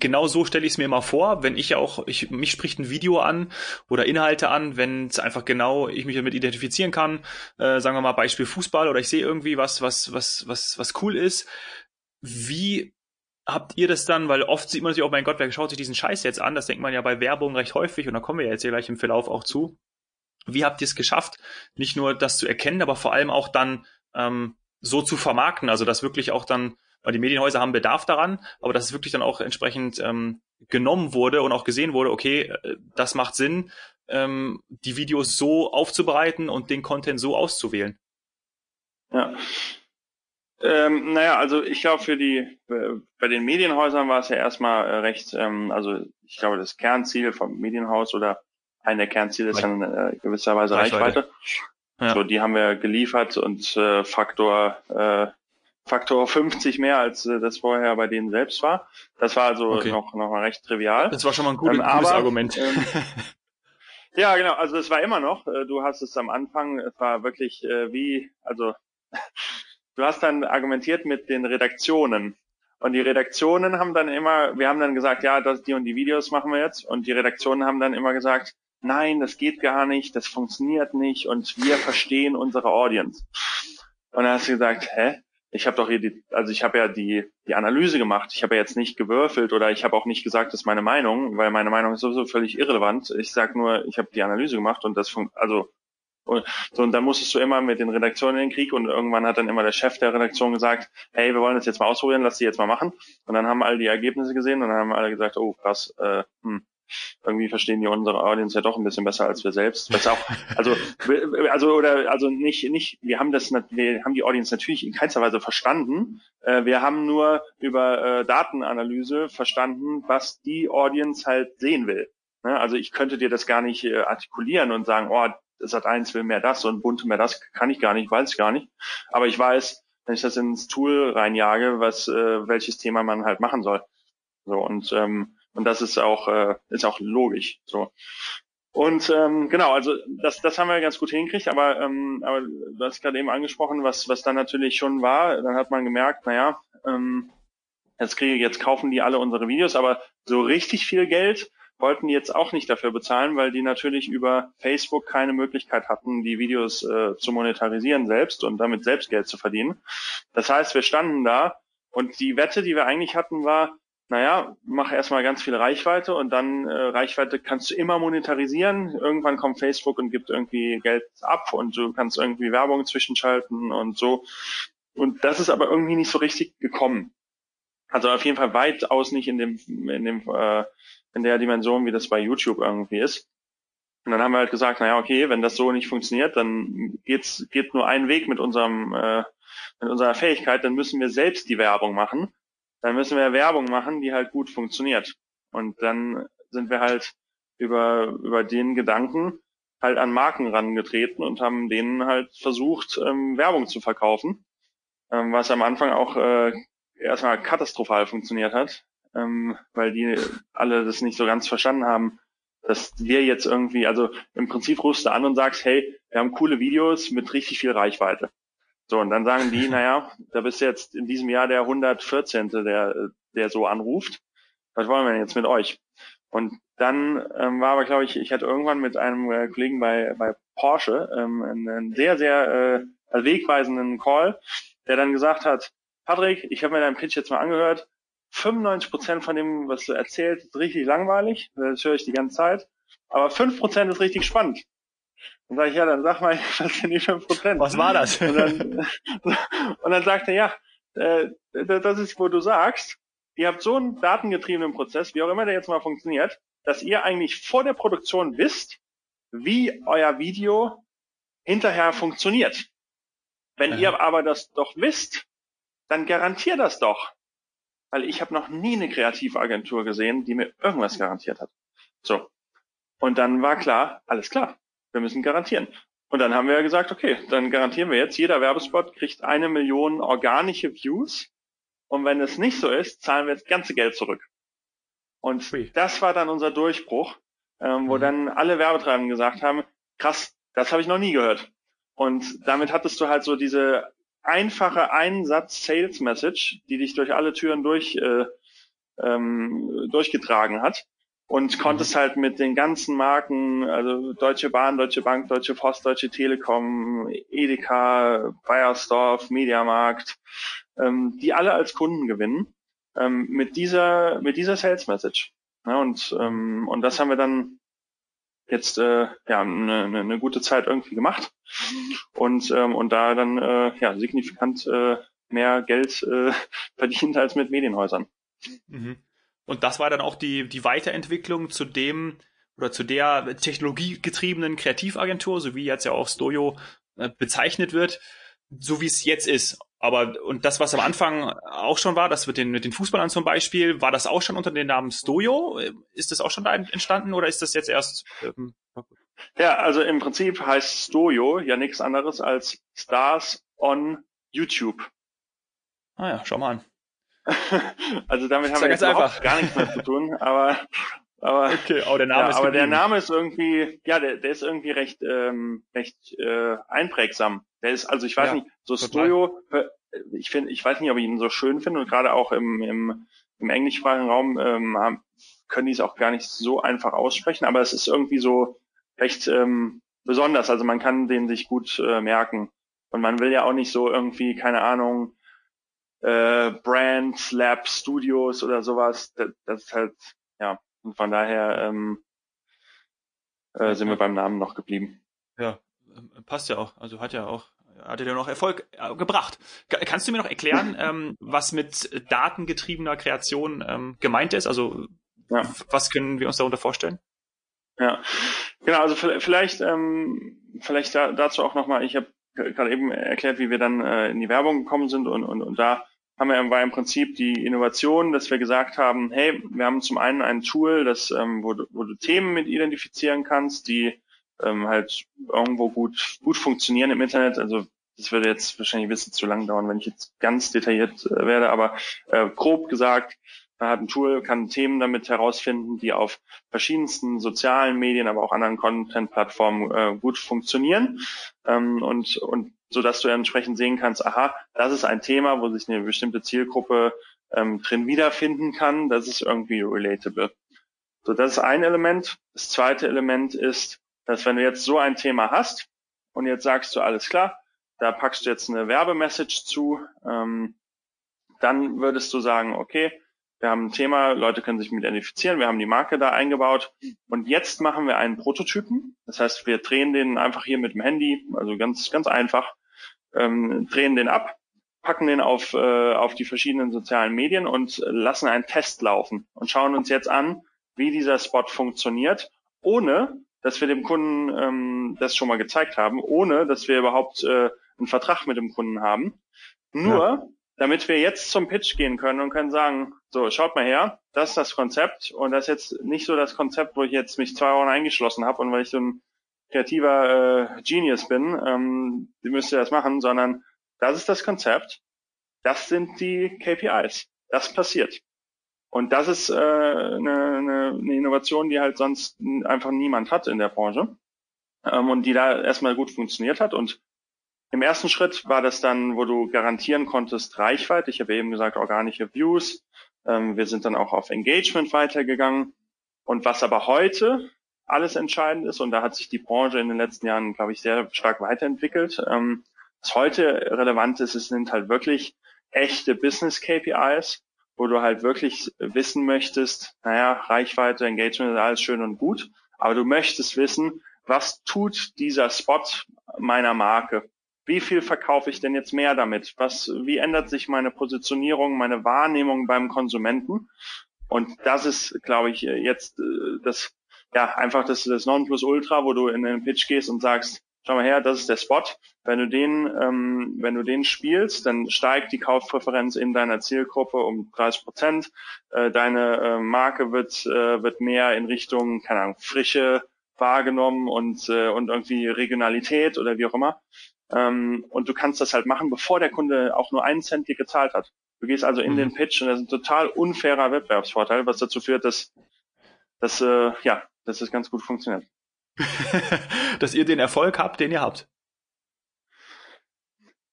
genau so stelle ich es mir immer vor, wenn ich auch, ich, mich spricht ein Video an oder Inhalte an, wenn es einfach genau, ich mich damit identifizieren kann, äh, sagen wir mal Beispiel Fußball oder ich sehe irgendwie was, was, was, was, was cool ist. Wie habt ihr das dann, weil oft sieht man sich auch, mein Gott, wer schaut sich diesen Scheiß jetzt an? Das denkt man ja bei Werbung recht häufig und da kommen wir jetzt hier gleich im Verlauf auch zu. Wie habt ihr es geschafft, nicht nur das zu erkennen, aber vor allem auch dann ähm, so zu vermarkten, also dass wirklich auch dann die Medienhäuser haben Bedarf daran, aber dass es wirklich dann auch entsprechend ähm, genommen wurde und auch gesehen wurde, okay, äh, das macht Sinn, ähm, die Videos so aufzubereiten und den Content so auszuwählen. Ja. Ähm, naja, also ich glaube für die äh, bei den Medienhäusern war es ja erstmal äh, recht, ähm, also ich glaube das Kernziel vom Medienhaus oder ein der Kernziele ist dann äh, gewisserweise Reichweite. Reichweite. Ja. So, die haben wir geliefert und äh, Faktor äh, Faktor 50 mehr, als äh, das vorher bei denen selbst war. Das war also okay. noch, noch mal recht trivial. Das war schon mal ein gutes, ähm, gutes aber, Argument. Ähm, ja, genau. Also es war immer noch. Äh, du hast es am Anfang, es war wirklich äh, wie, also du hast dann argumentiert mit den Redaktionen. Und die Redaktionen haben dann immer, wir haben dann gesagt, ja, das, die und die Videos machen wir jetzt. Und die Redaktionen haben dann immer gesagt, nein, das geht gar nicht, das funktioniert nicht und wir verstehen unsere Audience. Und dann hast du gesagt, hä? Ich habe doch hier die, also ich habe ja die, die Analyse gemacht. Ich habe ja jetzt nicht gewürfelt oder ich habe auch nicht gesagt, das ist meine Meinung, weil meine Meinung ist sowieso völlig irrelevant. Ich sag nur, ich habe die Analyse gemacht und das funkt, also und, so, und dann musstest du immer mit den Redaktionen in den Krieg und irgendwann hat dann immer der Chef der Redaktion gesagt, hey, wir wollen das jetzt mal ausprobieren, lass die jetzt mal machen. Und dann haben alle die Ergebnisse gesehen und dann haben alle gesagt, oh krass, äh, hm, irgendwie verstehen die unsere Audience ja doch ein bisschen besser als wir selbst. Was auch, also, also oder also nicht, nicht, wir haben das, wir haben die Audience natürlich in keinster Weise verstanden. Äh, wir haben nur über äh, Datenanalyse verstanden, was die Audience halt sehen will. Ne? Also ich könnte dir das gar nicht äh, artikulieren und sagen, oh, Sat 1 will mehr das und Bunte mehr das, kann ich gar nicht, weiß gar nicht. Aber ich weiß, wenn ich das ins Tool reinjage, was äh, welches Thema man halt machen soll. So und ähm, und das ist auch, äh, ist auch logisch. So. Und ähm, genau, also das, das haben wir ganz gut hingekriegt, aber, ähm, aber du hast gerade eben angesprochen, was, was dann natürlich schon war, dann hat man gemerkt, naja, ähm, jetzt kriege jetzt kaufen die alle unsere Videos, aber so richtig viel Geld wollten die jetzt auch nicht dafür bezahlen, weil die natürlich über Facebook keine Möglichkeit hatten, die Videos äh, zu monetarisieren selbst und damit selbst Geld zu verdienen. Das heißt, wir standen da und die Wette, die wir eigentlich hatten, war, naja, mach erstmal ganz viel Reichweite und dann äh, Reichweite kannst du immer monetarisieren. Irgendwann kommt Facebook und gibt irgendwie Geld ab und du kannst irgendwie Werbung zwischenschalten und so. Und das ist aber irgendwie nicht so richtig gekommen. Also auf jeden Fall weitaus nicht in dem, in dem, äh, in der Dimension, wie das bei YouTube irgendwie ist. Und dann haben wir halt gesagt, naja, okay, wenn das so nicht funktioniert, dann geht's, geht nur ein Weg mit unserem, äh, mit unserer Fähigkeit, dann müssen wir selbst die Werbung machen dann müssen wir Werbung machen, die halt gut funktioniert. Und dann sind wir halt über, über den Gedanken halt an Marken rangetreten und haben denen halt versucht, ähm, Werbung zu verkaufen, ähm, was am Anfang auch äh, erstmal katastrophal funktioniert hat, ähm, weil die alle das nicht so ganz verstanden haben, dass wir jetzt irgendwie, also im Prinzip rufst du an und sagst, hey, wir haben coole Videos mit richtig viel Reichweite. So, und dann sagen die, naja, da bist du jetzt in diesem Jahr der 114., der, der so anruft. Was wollen wir denn jetzt mit euch? Und dann ähm, war aber, glaube ich, ich hatte irgendwann mit einem äh, Kollegen bei, bei Porsche ähm, einen sehr, sehr äh, wegweisenden Call, der dann gesagt hat, Patrick, ich habe mir deinen Pitch jetzt mal angehört. 95 Prozent von dem, was du erzählst, ist richtig langweilig. Das höre ich die ganze Zeit. Aber 5 Prozent ist richtig spannend. Dann sage ich, ja, dann sag mal, was sind die 5%? Was war das? Und dann, und dann sagt er, ja, äh, das ist, wo du sagst, ihr habt so einen datengetriebenen Prozess, wie auch immer der jetzt mal funktioniert, dass ihr eigentlich vor der Produktion wisst, wie euer Video hinterher funktioniert. Wenn ja. ihr aber das doch wisst, dann garantiert das doch. Weil ich habe noch nie eine Kreativagentur gesehen, die mir irgendwas garantiert hat. So. Und dann war klar, alles klar. Wir müssen garantieren. Und dann haben wir ja gesagt, okay, dann garantieren wir jetzt, jeder Werbespot kriegt eine Million organische Views. Und wenn es nicht so ist, zahlen wir das ganze Geld zurück. Und Ui. das war dann unser Durchbruch, ähm, wo mhm. dann alle Werbetreibenden gesagt haben, krass, das habe ich noch nie gehört. Und damit hattest du halt so diese einfache Einsatz-Sales-Message, die dich durch alle Türen durch, äh, ähm, durchgetragen hat und konntest halt mit den ganzen Marken, also Deutsche Bahn, Deutsche Bank, Deutsche Post, Deutsche Telekom, Edeka, Bayersdorf, Mediamarkt, ähm, die alle als Kunden gewinnen ähm, mit dieser mit dieser Sales Message. Ja, und ähm, und das haben wir dann jetzt äh, ja eine, eine, eine gute Zeit irgendwie gemacht und ähm, und da dann äh, ja signifikant äh, mehr Geld äh, verdient als mit Medienhäusern. Mhm. Und das war dann auch die, die Weiterentwicklung zu dem oder zu der technologiegetriebenen Kreativagentur, so wie jetzt ja auch Stojo äh, bezeichnet wird, so wie es jetzt ist. Aber und das, was am Anfang auch schon war, das mit den, mit den Fußballern zum Beispiel, war das auch schon unter dem Namen Stojo? Ist das auch schon da entstanden oder ist das jetzt erst? Ähm, ja, also im Prinzip heißt Stojo ja nichts anderes als Stars on YouTube. Ah ja, schau mal an. also damit haben wir jetzt überhaupt gar nichts mehr zu tun, aber aber, okay, oh, der Name ja, ist aber der Name ist irgendwie, ja, der, der ist irgendwie recht, ähm, recht äh, einprägsam. Der ist, also ich weiß ja, nicht, so Studio, ich finde, ich weiß nicht, ob ich ihn so schön finde und gerade auch im, im, im englischsprachigen Raum ähm, können die es auch gar nicht so einfach aussprechen, aber es ist irgendwie so recht ähm, besonders. Also man kann den sich gut äh, merken und man will ja auch nicht so irgendwie, keine Ahnung, äh, Brand, Lab, Studios oder sowas. Das, das ist halt, ja, und von daher ähm, äh, sind wir beim Namen noch geblieben. Ja, ähm, passt ja auch. Also hat ja auch hat er noch Erfolg äh, gebracht. Kannst du mir noch erklären, ähm, was mit datengetriebener Kreation ähm, gemeint ist? Also ja. was können wir uns darunter vorstellen? Ja, genau. Also vielleicht, ähm, vielleicht da, dazu auch nochmal. Ich habe gerade eben erklärt, wie wir dann äh, in die Werbung gekommen sind und, und, und da haben wir war im Prinzip die Innovation, dass wir gesagt haben, hey, wir haben zum einen ein Tool, das, ähm, wo, du, wo du Themen mit identifizieren kannst, die ähm, halt irgendwo gut, gut funktionieren im Internet. Also das würde jetzt wahrscheinlich ein bisschen zu lang dauern, wenn ich jetzt ganz detailliert äh, werde, aber äh, grob gesagt, man hat ein Tool, kann Themen damit herausfinden, die auf verschiedensten sozialen Medien, aber auch anderen Content-Plattformen äh, gut funktionieren ähm, und, und so dass du entsprechend sehen kannst, aha, das ist ein Thema, wo sich eine bestimmte Zielgruppe ähm, drin wiederfinden kann, das ist irgendwie relatable. So, das ist ein Element. Das zweite Element ist, dass wenn du jetzt so ein Thema hast und jetzt sagst du, alles klar, da packst du jetzt eine Werbemessage zu, ähm, dann würdest du sagen, okay, wir haben ein Thema, Leute können sich mit identifizieren, wir haben die Marke da eingebaut und jetzt machen wir einen Prototypen. Das heißt, wir drehen den einfach hier mit dem Handy, also ganz, ganz einfach, ähm, drehen den ab, packen den auf, äh, auf die verschiedenen sozialen Medien und lassen einen Test laufen und schauen uns jetzt an, wie dieser Spot funktioniert, ohne dass wir dem Kunden ähm, das schon mal gezeigt haben, ohne dass wir überhaupt äh, einen Vertrag mit dem Kunden haben. Nur, ja. damit wir jetzt zum Pitch gehen können und können sagen, so, schaut mal her, das ist das Konzept und das ist jetzt nicht so das Konzept, wo ich jetzt mich zwei Wochen eingeschlossen habe und weil ich so ein kreativer äh, Genius bin, ähm, müsst ihr das machen, sondern das ist das Konzept, das sind die KPIs, das passiert. Und das ist äh, eine, eine, eine Innovation, die halt sonst einfach niemand hat in der Branche ähm, und die da erstmal gut funktioniert hat. Und im ersten Schritt war das dann, wo du garantieren konntest, Reichweite. Ich habe eben gesagt, organische Views. Ähm, wir sind dann auch auf Engagement weitergegangen. Und was aber heute alles entscheidend ist, und da hat sich die Branche in den letzten Jahren, glaube ich, sehr stark weiterentwickelt. Ähm, was heute relevant ist, es sind halt wirklich echte Business KPIs, wo du halt wirklich wissen möchtest, naja, Reichweite, Engagement ist alles schön und gut, aber du möchtest wissen, was tut dieser Spot meiner Marke? Wie viel verkaufe ich denn jetzt mehr damit? Was, wie ändert sich meine Positionierung, meine Wahrnehmung beim Konsumenten? Und das ist, glaube ich, jetzt äh, das, ja, einfach das, das Nonplusultra, wo du in den Pitch gehst und sagst, schau mal her, das ist der Spot. Wenn du den, ähm, wenn du den spielst, dann steigt die Kaufpräferenz in deiner Zielgruppe um 30 Prozent. Äh, deine äh, Marke wird, äh, wird mehr in Richtung, keine Ahnung, Frische wahrgenommen und, äh, und irgendwie Regionalität oder wie auch immer. Ähm, und du kannst das halt machen, bevor der Kunde auch nur einen Cent dir gezahlt hat. Du gehst also in mhm. den Pitch und das ist ein total unfairer Wettbewerbsvorteil, was dazu führt, dass, dass, äh, ja, dass das ganz gut funktioniert. dass ihr den Erfolg habt, den ihr habt.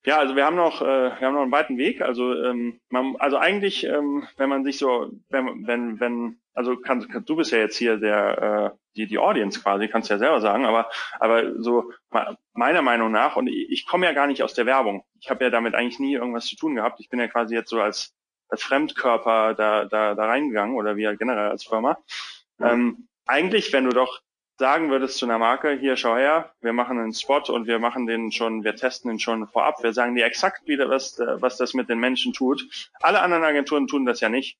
Ja, also wir haben noch, äh, wir haben noch einen weiten Weg. Also, ähm, man, also eigentlich, ähm, wenn man sich so, wenn, wenn, wenn, also kann, kann, du bist ja jetzt hier der, äh, die, die Audience quasi, kannst ja selber sagen, aber, aber so meiner Meinung nach, und ich, ich komme ja gar nicht aus der Werbung. Ich habe ja damit eigentlich nie irgendwas zu tun gehabt. Ich bin ja quasi jetzt so als, als Fremdkörper da, da, da reingegangen oder wie generell als Firma. Mhm. Ähm, eigentlich, wenn du doch sagen würdest zu einer Marke, hier schau her, wir machen einen Spot und wir machen den schon, wir testen den schon vorab, wir sagen dir exakt wieder, was, was das mit den Menschen tut. Alle anderen Agenturen tun das ja nicht.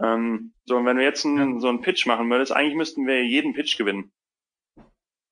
Ähm, so, und wenn du jetzt einen, so einen Pitch machen würdest, eigentlich müssten wir jeden Pitch gewinnen.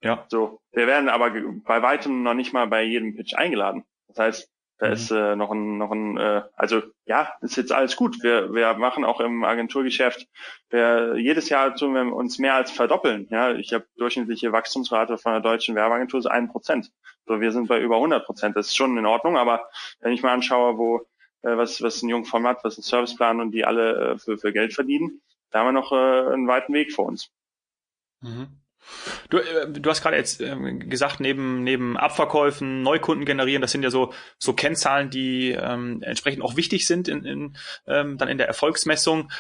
Ja. So, wir werden aber bei weitem noch nicht mal bei jedem Pitch eingeladen. Das heißt, da mhm. ist äh, noch ein, noch ein, äh, also ja, ist jetzt alles gut. Wir, wir machen auch im Agenturgeschäft, wir, jedes Jahr tun wir uns mehr als verdoppeln. Ja, ich habe durchschnittliche Wachstumsrate von der deutschen Werbeagentur so ein Prozent. So, wir sind bei über 100 Prozent. Das ist schon in Ordnung. Aber wenn ich mal anschaue, wo äh, was was ein Jungformat, was ein Serviceplan und die alle äh, für für Geld verdienen, da haben wir noch äh, einen weiten Weg vor uns. Mhm. Du, äh, du hast gerade jetzt ähm, gesagt, neben, neben Abverkäufen, Neukunden generieren, das sind ja so, so Kennzahlen, die ähm, entsprechend auch wichtig sind in, in, ähm, dann in der Erfolgsmessung.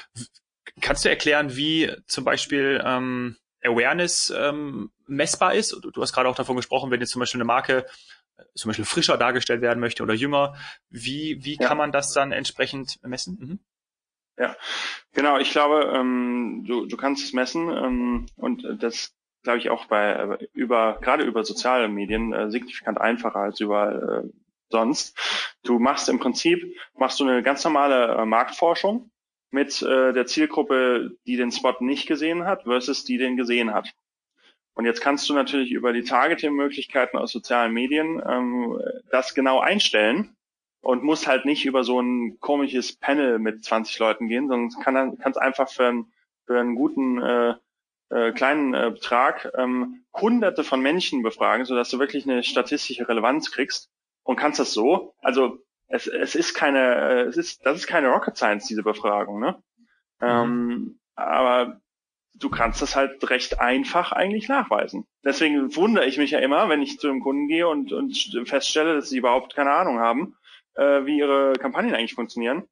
Kannst du erklären, wie zum Beispiel ähm, Awareness ähm, messbar ist? Du, du hast gerade auch davon gesprochen, wenn jetzt zum Beispiel eine Marke zum Beispiel frischer dargestellt werden möchte oder jünger. Wie, wie ja. kann man das dann entsprechend messen? Mhm. Ja, genau. Ich glaube, ähm, du, du kannst es messen ähm, und das glaube ich auch bei über gerade über soziale Medien äh, signifikant einfacher als überall äh, sonst. Du machst im Prinzip machst du eine ganz normale äh, Marktforschung mit äh, der Zielgruppe, die den Spot nicht gesehen hat, versus die den gesehen hat. Und jetzt kannst du natürlich über die Targeting-Möglichkeiten aus sozialen Medien ähm, das genau einstellen und musst halt nicht über so ein komisches Panel mit 20 Leuten gehen, sondern kann, kannst einfach für, einen, für einen guten äh, äh, kleinen äh, Betrag ähm, hunderte von Menschen befragen, sodass du wirklich eine statistische Relevanz kriegst und kannst das so. Also es, es ist keine, äh, es ist, das ist keine Rocket Science, diese Befragung, ne? Mhm. Aber du kannst das halt recht einfach eigentlich nachweisen. Deswegen wundere ich mich ja immer, wenn ich zu einem Kunden gehe und, und feststelle, dass sie überhaupt keine Ahnung haben, äh, wie ihre Kampagnen eigentlich funktionieren,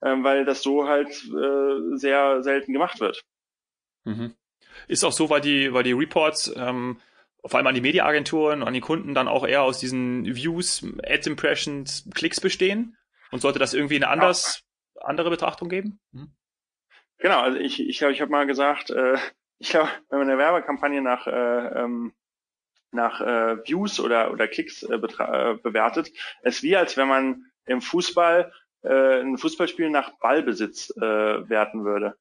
äh, weil das so halt äh, sehr selten gemacht wird. Mhm. Ist auch so, weil die, weil die Reports ähm, vor allem an die Mediaagenturen, an die Kunden dann auch eher aus diesen Views, Ads Impressions, Klicks bestehen? Und sollte das irgendwie eine anders, ja. andere Betrachtung geben? Mhm. Genau, also ich ich, glaube, ich habe mal gesagt, äh, ich glaube, wenn man eine Werbekampagne nach äh, ähm, nach äh, Views oder oder Klicks äh, äh, bewertet, ist wie als wenn man im Fußball äh, ein Fußballspiel nach Ballbesitz äh, werten würde.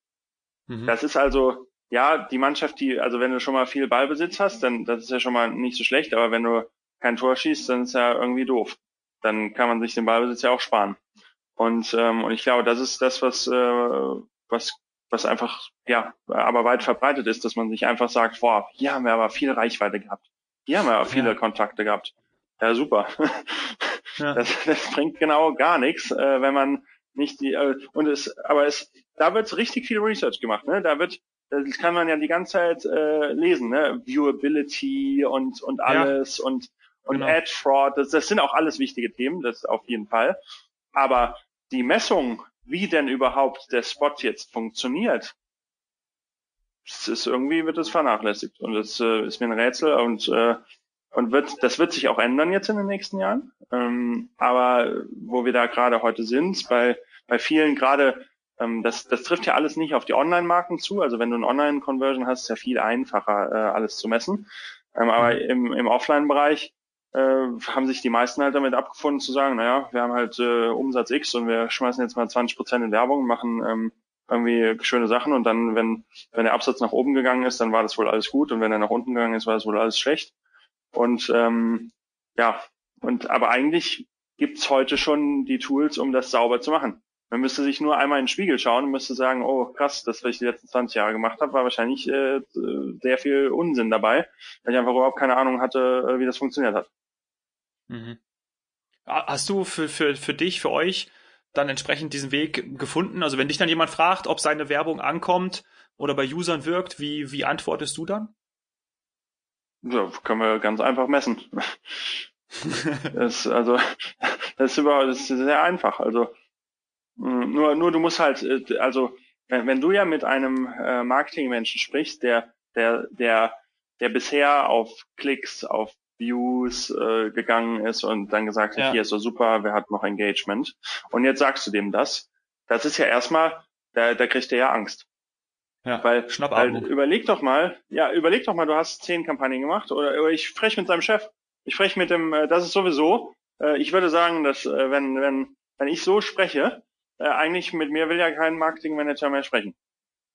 Mhm. Das ist also ja die Mannschaft, die also wenn du schon mal viel Ballbesitz hast, dann das ist ja schon mal nicht so schlecht, aber wenn du kein Tor schießt, dann ist ja irgendwie doof. Dann kann man sich den Ballbesitz ja auch sparen. Und ähm, und ich glaube, das ist das, was äh, was was einfach, ja, aber weit verbreitet ist, dass man sich einfach sagt, boah, hier haben wir aber viel Reichweite gehabt. Hier haben wir aber viele ja. Kontakte gehabt. Ja, super. Ja. Das, das bringt genau gar nichts, äh, wenn man nicht die, äh, und es, aber es, da wird richtig viel Research gemacht, ne? Da wird, das kann man ja die ganze Zeit äh, lesen, ne? Viewability und, und alles ja. und, und genau. Ad Fraud, das, das sind auch alles wichtige Themen, das auf jeden Fall. Aber die Messung wie denn überhaupt der Spot jetzt funktioniert, das ist irgendwie wird es vernachlässigt und das äh, ist mir ein Rätsel und äh, und wird das wird sich auch ändern jetzt in den nächsten Jahren. Ähm, aber wo wir da gerade heute sind, bei bei vielen gerade ähm, das, das trifft ja alles nicht auf die Online-Marken zu. Also wenn du ein Online-Conversion hast, ist ja viel einfacher, äh, alles zu messen. Ähm, aber mhm. im, im Offline-Bereich äh, haben sich die meisten halt damit abgefunden zu sagen, naja, wir haben halt äh, Umsatz X und wir schmeißen jetzt mal 20 Prozent in Werbung, machen ähm, irgendwie schöne Sachen und dann, wenn, wenn der Absatz nach oben gegangen ist, dann war das wohl alles gut und wenn er nach unten gegangen ist, war das wohl alles schlecht. Und ähm, ja, und aber eigentlich gibt's heute schon die Tools, um das sauber zu machen. Man müsste sich nur einmal in den Spiegel schauen und müsste sagen, oh krass, das, was ich die letzten 20 Jahre gemacht habe, war wahrscheinlich äh, sehr viel Unsinn dabei, weil ich einfach überhaupt keine Ahnung hatte, äh, wie das funktioniert hat. Mhm. Hast du für, für, für dich, für euch dann entsprechend diesen Weg gefunden? Also wenn dich dann jemand fragt, ob seine Werbung ankommt oder bei Usern wirkt, wie, wie antwortest du dann? Ja, können wir ganz einfach messen. das, also, das ist überhaupt, das ist sehr einfach. Also, nur, nur du musst halt, äh, also, wenn, wenn du ja mit einem äh, Marketingmenschen sprichst, der, der, der, der bisher auf Klicks, auf Views äh, gegangen ist und dann gesagt hat, ja. hier ist so super, wer hat noch Engagement? Und jetzt sagst du dem das. Das ist ja erstmal, da, da kriegt er ja Angst. Ja, weil, weil überleg doch mal, ja, überleg doch mal, du hast zehn Kampagnen gemacht oder, oder ich spreche mit seinem Chef. Ich spreche mit dem, äh, das ist sowieso, äh, ich würde sagen, dass äh, wenn, wenn, wenn ich so spreche, äh, eigentlich mit mir will ja kein Marketingmanager mehr sprechen.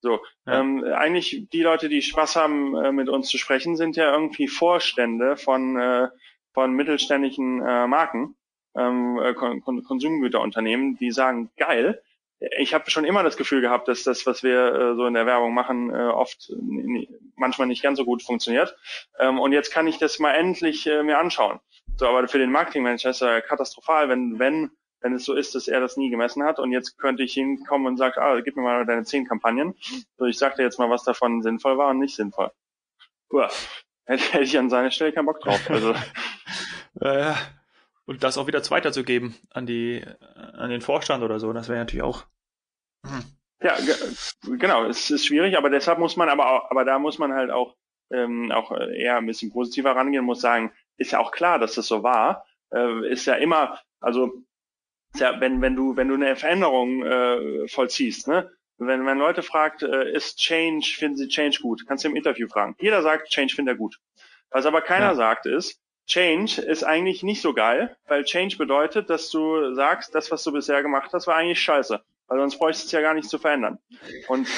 So, ja. ähm, eigentlich die Leute, die Spaß haben, äh, mit uns zu sprechen, sind ja irgendwie Vorstände von, äh, von mittelständischen äh, Marken, ähm, äh, Kon Konsumgüterunternehmen, die sagen, geil, ich habe schon immer das Gefühl gehabt, dass das, was wir äh, so in der Werbung machen, äh, oft manchmal nicht ganz so gut funktioniert. Ähm, und jetzt kann ich das mal endlich äh, mir anschauen. So, aber für den Marketingmanager ist ja katastrophal, wenn, wenn wenn es so ist, dass er das nie gemessen hat und jetzt könnte ich hinkommen und sagen, ah, gib mir mal deine zehn Kampagnen. So, ich sag dir jetzt mal, was davon sinnvoll war und nicht sinnvoll. Uah, hätte, hätte ich an seiner Stelle keinen Bock drauf. Also. äh, und das auch wieder weiterzugeben an die, an den Vorstand oder so, das wäre natürlich auch. Hm. Ja, genau, es ist schwierig, aber deshalb muss man aber auch, aber da muss man halt auch, ähm, auch eher ein bisschen positiver rangehen, muss sagen, ist ja auch klar, dass das so war, äh, ist ja immer, also ja, wenn, wenn du, wenn du eine Veränderung äh, vollziehst, ne? Wenn, wenn Leute fragt, äh, ist Change, finden sie Change gut? Kannst du im Interview fragen. Jeder sagt, Change findet er gut. Was aber keiner ja. sagt ist, Change ist eigentlich nicht so geil, weil Change bedeutet, dass du sagst, das, was du bisher gemacht hast, war eigentlich scheiße. Weil sonst bräuchst du es ja gar nicht zu verändern. Und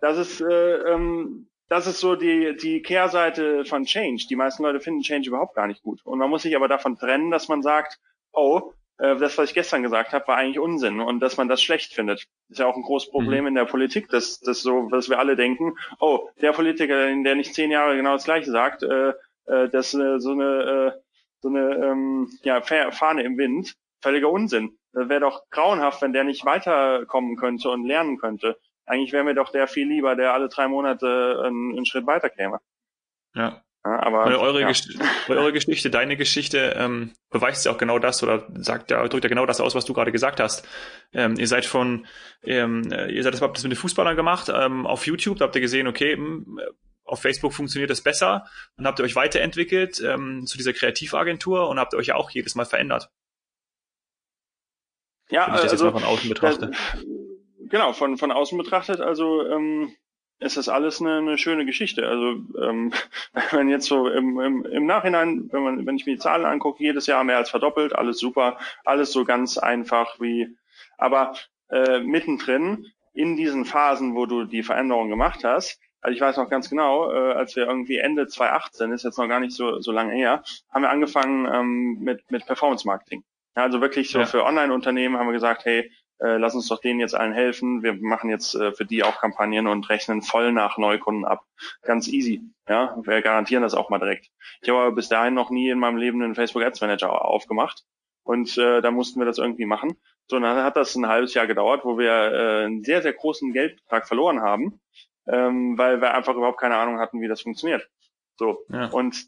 das ist, äh, ähm, das ist so die, die Kehrseite von Change. Die meisten Leute finden Change überhaupt gar nicht gut. Und man muss sich aber davon trennen, dass man sagt, oh, äh, das, was ich gestern gesagt habe, war eigentlich Unsinn und dass man das schlecht findet. Ist ja auch ein großes Problem mhm. in der Politik, dass, dass so, dass wir alle denken, oh, der Politiker, der nicht zehn Jahre genau das Gleiche sagt, äh, äh, dass äh, so eine, äh, so eine ähm, ja, Fahne im Wind, völliger Unsinn. Das wäre doch grauenhaft, wenn der nicht weiterkommen könnte und lernen könnte. Eigentlich wäre mir doch der viel lieber, der alle drei Monate einen, einen Schritt weiter käme. Ja. Ja aber eure, ja. eure Geschichte, deine Geschichte ähm, beweist ja auch genau das oder sagt ja, drückt ja genau das aus, was du gerade gesagt hast. Ähm, ihr seid von, ähm, ihr seid das, habt das mit den Fußballern gemacht, ähm, auf YouTube, da habt ihr gesehen, okay, hm, auf Facebook funktioniert es besser und habt ihr euch weiterentwickelt ähm, zu dieser Kreativagentur und habt ihr euch ja auch jedes Mal verändert. Ja, Wenn ich das also, jetzt mal von außen betrachte. Äh, genau, von, von außen betrachtet, also ähm, ist das alles eine, eine schöne Geschichte. Also ähm, wenn man jetzt so im, im, im Nachhinein, wenn man, wenn ich mir die Zahlen angucke, jedes Jahr mehr als verdoppelt, alles super, alles so ganz einfach wie, aber äh, mittendrin in diesen Phasen, wo du die Veränderung gemacht hast, also ich weiß noch ganz genau, äh, als wir irgendwie Ende 2018, ist jetzt noch gar nicht so, so lange her, haben wir angefangen ähm, mit, mit Performance Marketing. Ja, also wirklich so ja. für Online-Unternehmen haben wir gesagt, hey, äh, lass uns doch denen jetzt allen helfen. Wir machen jetzt äh, für die auch Kampagnen und rechnen voll nach Neukunden ab. Ganz easy. Ja, wir garantieren das auch mal direkt. Ich habe aber bis dahin noch nie in meinem Leben einen Facebook Ads Manager aufgemacht. Und äh, da mussten wir das irgendwie machen. So, dann hat das ein halbes Jahr gedauert, wo wir äh, einen sehr, sehr großen Geldbetrag verloren haben ähm, weil wir einfach überhaupt keine Ahnung hatten, wie das funktioniert. So. Ja. Und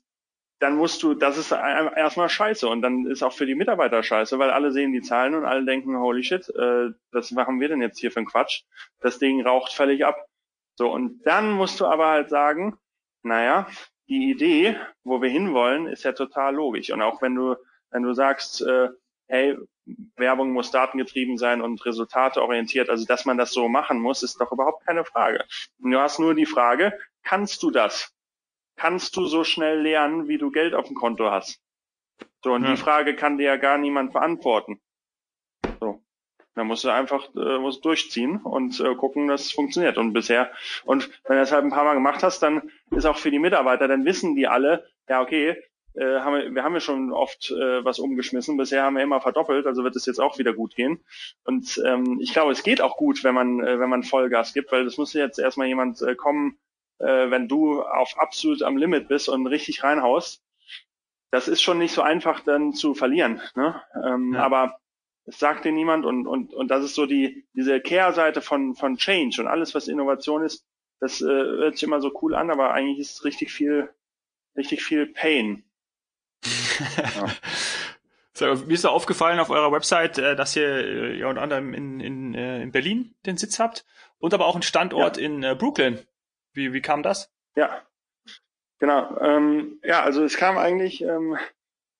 dann musst du, das ist erstmal scheiße und dann ist auch für die Mitarbeiter scheiße, weil alle sehen die Zahlen und alle denken, holy shit, äh, was machen wir denn jetzt hier für einen Quatsch? Das Ding raucht völlig ab. So, und dann musst du aber halt sagen, naja, die Idee, wo wir hinwollen, ist ja total logisch. Und auch wenn du, wenn du sagst, äh, hey, Werbung muss datengetrieben sein und resultateorientiert. Also, dass man das so machen muss, ist doch überhaupt keine Frage. Du hast nur die Frage, kannst du das? Kannst du so schnell lernen, wie du Geld auf dem Konto hast? So, und ja. die Frage kann dir ja gar niemand beantworten. So. Dann musst du einfach äh, musst durchziehen und äh, gucken, dass es funktioniert. Und bisher, und wenn du das halt ein paar Mal gemacht hast, dann ist auch für die Mitarbeiter, dann wissen die alle, ja, okay, äh, haben wir, wir haben ja schon oft äh, was umgeschmissen. Bisher haben wir immer verdoppelt, also wird es jetzt auch wieder gut gehen. Und ähm, ich glaube, es geht auch gut, wenn man, äh, wenn man Vollgas gibt, weil das muss jetzt erstmal jemand äh, kommen, äh, wenn du auf absolut am Limit bist und richtig reinhaust. Das ist schon nicht so einfach dann zu verlieren. Ne? Ähm, ja. Aber es sagt dir niemand und, und, und das ist so die, diese Kehrseite von, von Change und alles, was Innovation ist, das äh, hört sich immer so cool an, aber eigentlich ist es richtig viel, richtig viel Pain. Ja. So, mir ist aufgefallen auf eurer Website, äh, dass ihr äh, ja unter anderem in, in, äh, in Berlin den Sitz habt und aber auch einen Standort ja. in Brooklyn. Wie, wie kam das? Ja, genau. Ähm, ja, also es kam eigentlich ähm,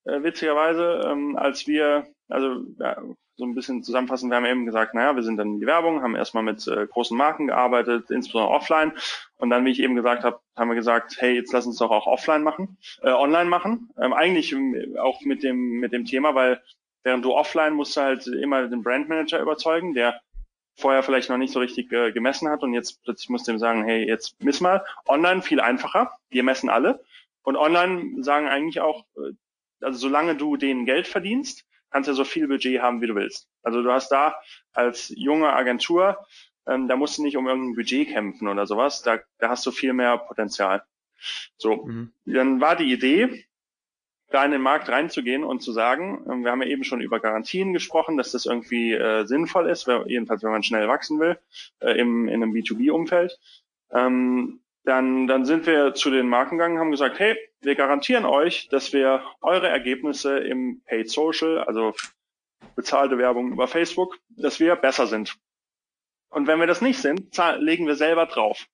äh, witzigerweise, ähm, als wir, also ja, so ein bisschen zusammenfassen, wir haben eben gesagt, naja, wir sind dann in die Werbung, haben erstmal mit äh, großen Marken gearbeitet, insbesondere offline. Und dann, wie ich eben gesagt habe, haben wir gesagt, hey, jetzt lass uns doch auch offline machen, äh, online machen. Ähm, eigentlich auch mit dem, mit dem Thema, weil während du offline musst du halt immer den Brandmanager überzeugen, der vorher vielleicht noch nicht so richtig äh, gemessen hat und jetzt plötzlich musst du ihm sagen, hey, jetzt miss mal. Online viel einfacher, wir messen alle. Und online sagen eigentlich auch, äh, also solange du denen Geld verdienst, kannst ja so viel Budget haben, wie du willst. Also du hast da als junge Agentur, ähm, da musst du nicht um irgendein Budget kämpfen oder sowas, da, da hast du viel mehr Potenzial. So, mhm. dann war die Idee, da in den Markt reinzugehen und zu sagen, ähm, wir haben ja eben schon über Garantien gesprochen, dass das irgendwie äh, sinnvoll ist, jedenfalls wenn man schnell wachsen will, äh, im, in einem B2B-Umfeld. Ähm, dann, dann sind wir zu den Marken gegangen, haben gesagt, hey, wir garantieren euch, dass wir eure Ergebnisse im Paid Social, also bezahlte Werbung über Facebook, dass wir besser sind. Und wenn wir das nicht sind, legen wir selber drauf.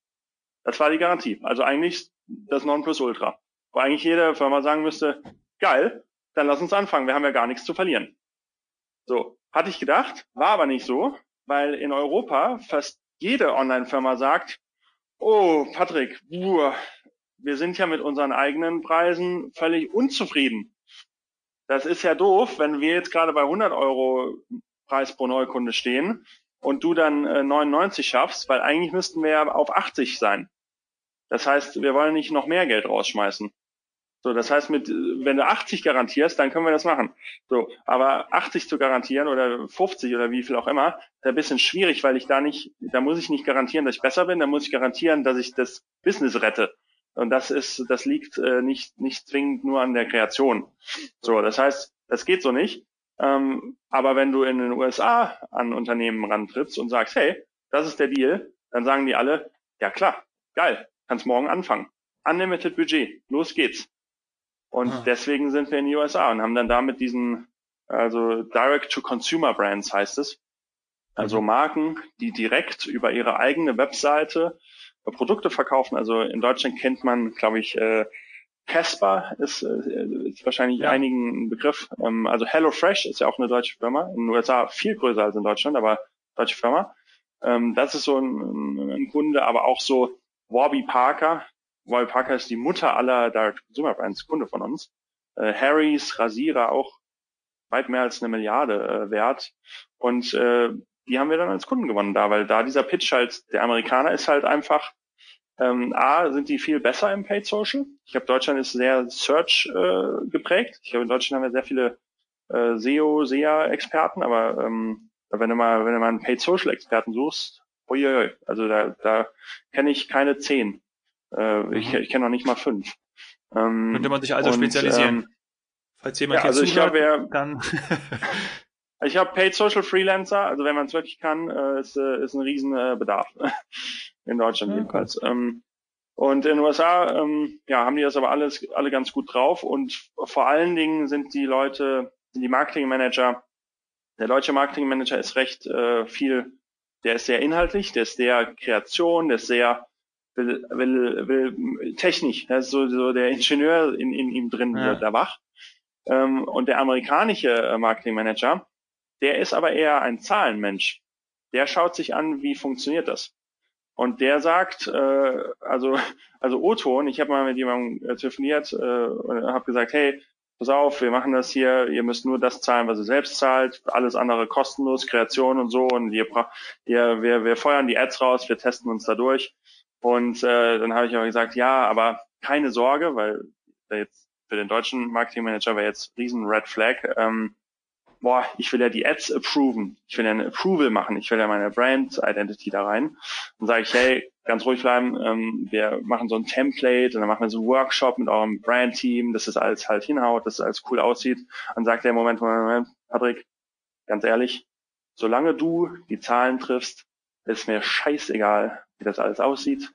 Das war die Garantie. Also eigentlich das Nonplusultra. Wo eigentlich jede Firma sagen müsste, geil, dann lass uns anfangen. Wir haben ja gar nichts zu verlieren. So, hatte ich gedacht, war aber nicht so, weil in Europa fast jede Online-Firma sagt, oh, Patrick, buh, wir sind ja mit unseren eigenen Preisen völlig unzufrieden. Das ist ja doof, wenn wir jetzt gerade bei 100 Euro Preis pro Neukunde stehen und du dann äh, 99 schaffst, weil eigentlich müssten wir ja auf 80 sein. Das heißt, wir wollen nicht noch mehr Geld rausschmeißen. So, das heißt, mit, wenn du 80 garantierst, dann können wir das machen. So, aber 80 zu garantieren oder 50 oder wie viel auch immer, ist ein bisschen schwierig, weil ich da nicht, da muss ich nicht garantieren, dass ich besser bin, da muss ich garantieren, dass ich das Business rette. Und das ist, das liegt äh, nicht, nicht zwingend nur an der Kreation. So, das heißt, das geht so nicht. Ähm, aber wenn du in den USA an Unternehmen rantrittst und sagst, hey, das ist der Deal, dann sagen die alle, ja klar, geil, kannst morgen anfangen. Unlimited Budget, los geht's. Und ah. deswegen sind wir in den USA und haben dann damit diesen, also Direct-to-Consumer-Brands heißt es. Also mhm. Marken, die direkt über ihre eigene Webseite Produkte verkaufen. Also in Deutschland kennt man, glaube ich, äh, Casper ist, äh, ist wahrscheinlich ja. einigen ein Begriff. Ähm, also HelloFresh ist ja auch eine deutsche Firma. In den USA viel größer als in Deutschland, aber deutsche Firma. Ähm, das ist so ein, ein Kunde, aber auch so Warby Parker, Warby Parker ist die Mutter aller Direct-Consumer Brands, Kunde von uns. Äh, Harrys, Rasierer auch weit mehr als eine Milliarde äh, wert. Und äh, die haben wir dann als Kunden gewonnen da, weil da dieser Pitch halt, der Amerikaner ist halt einfach, ähm, A, sind die viel besser im Paid Social. Ich glaube, Deutschland ist sehr Search äh, geprägt. Ich glaube, in Deutschland haben wir sehr viele äh, SEO, SEA-Experten, aber ähm, wenn du mal, wenn du mal einen Paid Social Experten suchst, uiuiui, also da, da kenne ich keine zehn. Äh, mhm. Ich, ich kenne noch nicht mal fünf. Ähm, Könnte man sich also und, spezialisieren. Ähm, Falls jemand ja, also ich glaube, dann ich habe Paid Social Freelancer, also wenn man es wirklich kann, äh, ist, äh, ist ein riesen äh, Bedarf in Deutschland ja, jedenfalls. Ähm, und in den USA, ähm, ja, haben die das aber alles alle ganz gut drauf und vor allen Dingen sind die Leute, sind die Marketingmanager, der deutsche Marketingmanager ist recht äh, viel, der ist sehr inhaltlich, der ist sehr Kreation, der ist sehr will, will, will technisch, das ist so, so der Ingenieur in, in ihm drin ja. wird da wach. Ähm, und der amerikanische äh, Marketingmanager, der ist aber eher ein Zahlenmensch. Der schaut sich an, wie funktioniert das. Und der sagt, äh, also also O-Ton, ich habe mal mit jemandem äh, telefoniert äh, und habe gesagt, hey, pass auf, wir machen das hier, ihr müsst nur das zahlen, was ihr selbst zahlt, alles andere kostenlos, Kreation und so und ihr, ihr wir, wir feuern die Ads raus, wir testen uns da durch. Und äh, dann habe ich aber gesagt, ja, aber keine Sorge, weil jetzt für den deutschen Marketingmanager wäre jetzt riesen Red Flag. Ähm, boah, ich will ja die Ads approven, ich will ja eine Approval machen, ich will ja meine Brand Identity da rein. Dann sage ich, hey, ganz ruhig bleiben, ähm, wir machen so ein Template und dann machen wir so einen Workshop mit eurem Brand-Team, dass das alles halt hinhaut, dass das alles cool aussieht. Dann sagt der Moment, Moment, Moment, Patrick, ganz ehrlich, solange du die Zahlen triffst, ist mir scheißegal, wie das alles aussieht.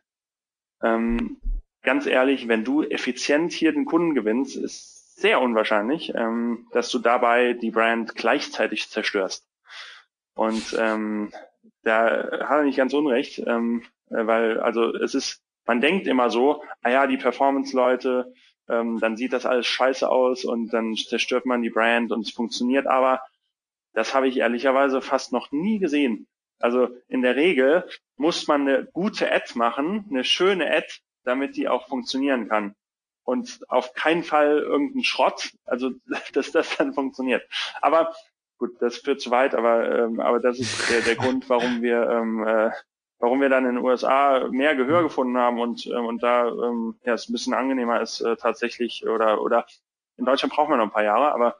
Ähm, ganz ehrlich, wenn du effizient hier den Kunden gewinnst, ist sehr unwahrscheinlich, ähm, dass du dabei die Brand gleichzeitig zerstörst. Und ähm, da hat er nicht ganz unrecht, ähm, weil also es ist, man denkt immer so, ah ja, die Performance-Leute, ähm, dann sieht das alles scheiße aus und dann zerstört man die Brand und es funktioniert aber. Das habe ich ehrlicherweise fast noch nie gesehen. Also in der Regel muss man eine gute Ad machen, eine schöne Ad, damit die auch funktionieren kann. Und auf keinen Fall irgendein Schrott, also dass das dann funktioniert. Aber gut, das führt zu weit, aber, ähm, aber das ist der, der Grund, warum wir ähm, äh, warum wir dann in den USA mehr Gehör gefunden haben und ähm, und da ähm, ja es ein bisschen angenehmer ist äh, tatsächlich oder oder in Deutschland brauchen wir noch ein paar Jahre, aber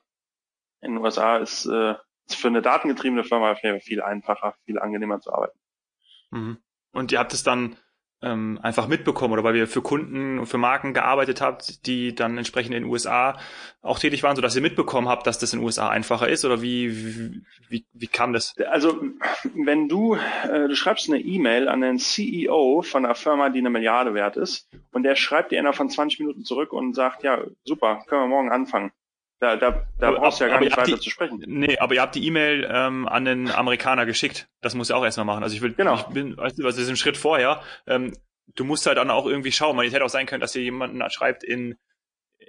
in den USA ist äh, für eine datengetriebene Firma viel einfacher, viel angenehmer zu arbeiten. Mhm. Und ihr habt es dann ähm, einfach mitbekommen oder weil wir für Kunden und für Marken gearbeitet habt, die dann entsprechend in den USA auch tätig waren, sodass ihr mitbekommen habt, dass das in den USA einfacher ist oder wie, wie, wie, wie kam das? Also wenn du, äh, du schreibst eine E-Mail an den CEO von einer Firma, die eine Milliarde wert ist und der schreibt dir innerhalb von 20 Minuten zurück und sagt, ja super, können wir morgen anfangen. Da, da, da aber, brauchst du ja gar nicht weiter die, zu sprechen. Nee, aber ihr habt die E-Mail ähm, an den Amerikaner geschickt. Das muss er auch erstmal machen. Also ich will, genau. ich bin, weißt du, was ist ein Schritt vorher? Ähm, du musst halt dann auch irgendwie schauen. Man, es hätte auch sein können, dass ihr jemanden schreibt in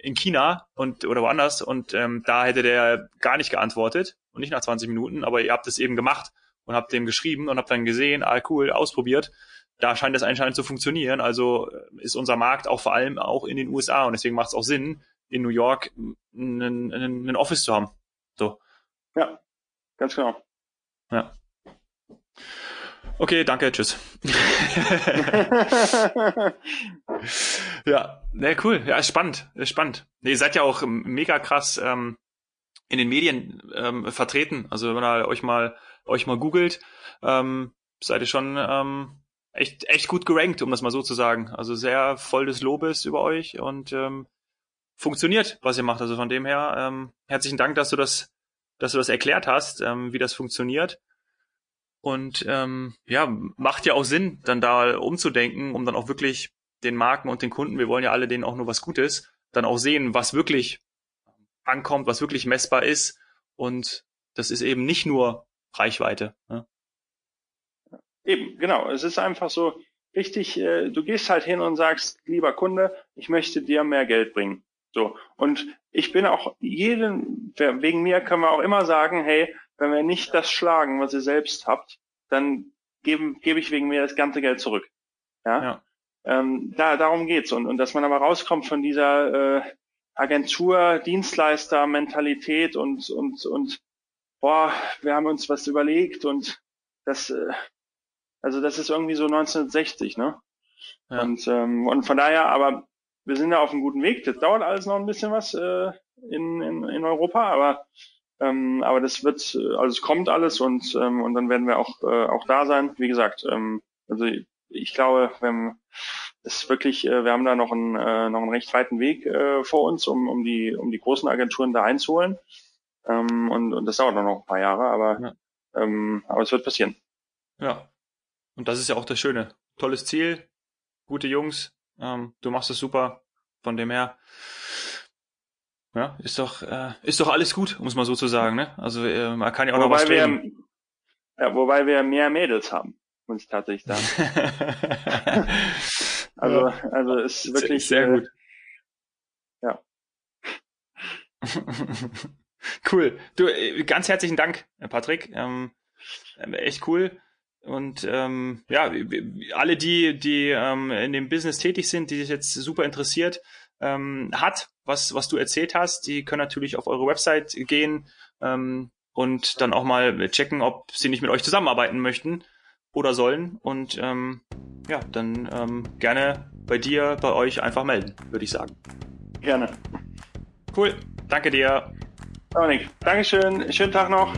in China und oder woanders und ähm, da hätte der gar nicht geantwortet und nicht nach 20 Minuten, aber ihr habt es eben gemacht und habt dem geschrieben und habt dann gesehen, ah cool, ausprobiert. Da scheint das anscheinend zu funktionieren. Also äh, ist unser Markt auch vor allem auch in den USA und deswegen macht es auch Sinn, in New York einen, einen Office zu haben. So. Ja, ganz genau. Ja. Okay, danke, tschüss. ja, ne, cool. Ja, ist spannend, ist spannend. ihr seid ja auch mega krass ähm, in den Medien ähm, vertreten. Also wenn ihr euch mal euch mal googelt, ähm, seid ihr schon ähm, echt echt gut gerankt, um das mal so zu sagen. Also sehr voll des Lobes über euch und ähm, funktioniert, was ihr macht. Also von dem her ähm, herzlichen Dank, dass du das dass du das erklärt hast, ähm, wie das funktioniert. Und ähm, ja, macht ja auch Sinn, dann da umzudenken, um dann auch wirklich den Marken und den Kunden, wir wollen ja alle denen auch nur was Gutes, dann auch sehen, was wirklich ankommt, was wirklich messbar ist. Und das ist eben nicht nur Reichweite. Ne? Eben, genau. Es ist einfach so richtig, äh, du gehst halt hin und sagst, lieber Kunde, ich möchte dir mehr Geld bringen. So. Und ich bin auch jeden, wegen mir können wir auch immer sagen, hey, wenn wir nicht das schlagen, was ihr selbst habt, dann gebe gebe ich wegen mir das ganze Geld zurück. Ja. ja. Ähm, da, darum geht's. Und, und dass man aber rauskommt von dieser äh, Agentur, Dienstleister, Mentalität und, und, und boah, wir haben uns was überlegt und das, äh, also das ist irgendwie so 1960, ne? Ja. Und, ähm, und von daher, aber wir sind ja auf einem guten Weg. Das dauert alles noch ein bisschen was äh, in, in, in Europa, aber ähm, aber das wird, also es kommt alles und ähm, und dann werden wir auch äh, auch da sein. Wie gesagt, ähm, also ich glaube, wenn es wirklich, äh, wir haben da noch einen äh, noch einen recht weiten Weg äh, vor uns, um um die um die großen Agenturen da einzuholen. Ähm, und, und das dauert noch ein paar Jahre, aber ja. ähm, aber es wird passieren. Ja. Und das ist ja auch das Schöne. Tolles Ziel, gute Jungs, ähm, du machst es super. Von dem her, ja, ist doch, äh, ist doch alles gut, muss man so zu sagen, ne? Also äh, man kann ja auch wobei noch was wir, ja, wobei wir mehr Mädels haben, muss ich tatsächlich sagen. also, also ist wirklich sehr, sehr gut. Äh, ja. cool. Du, äh, ganz herzlichen Dank, Patrick. Ähm, echt cool. Und ähm, ja, alle die, die ähm, in dem Business tätig sind, die sich jetzt super interessiert ähm, hat, was, was du erzählt hast, die können natürlich auf eure Website gehen ähm, und dann auch mal checken, ob sie nicht mit euch zusammenarbeiten möchten oder sollen. Und ähm, ja, dann ähm, gerne bei dir, bei euch einfach melden, würde ich sagen. Gerne. Cool. Danke dir. Dominik, Dankeschön. Schönen Tag noch.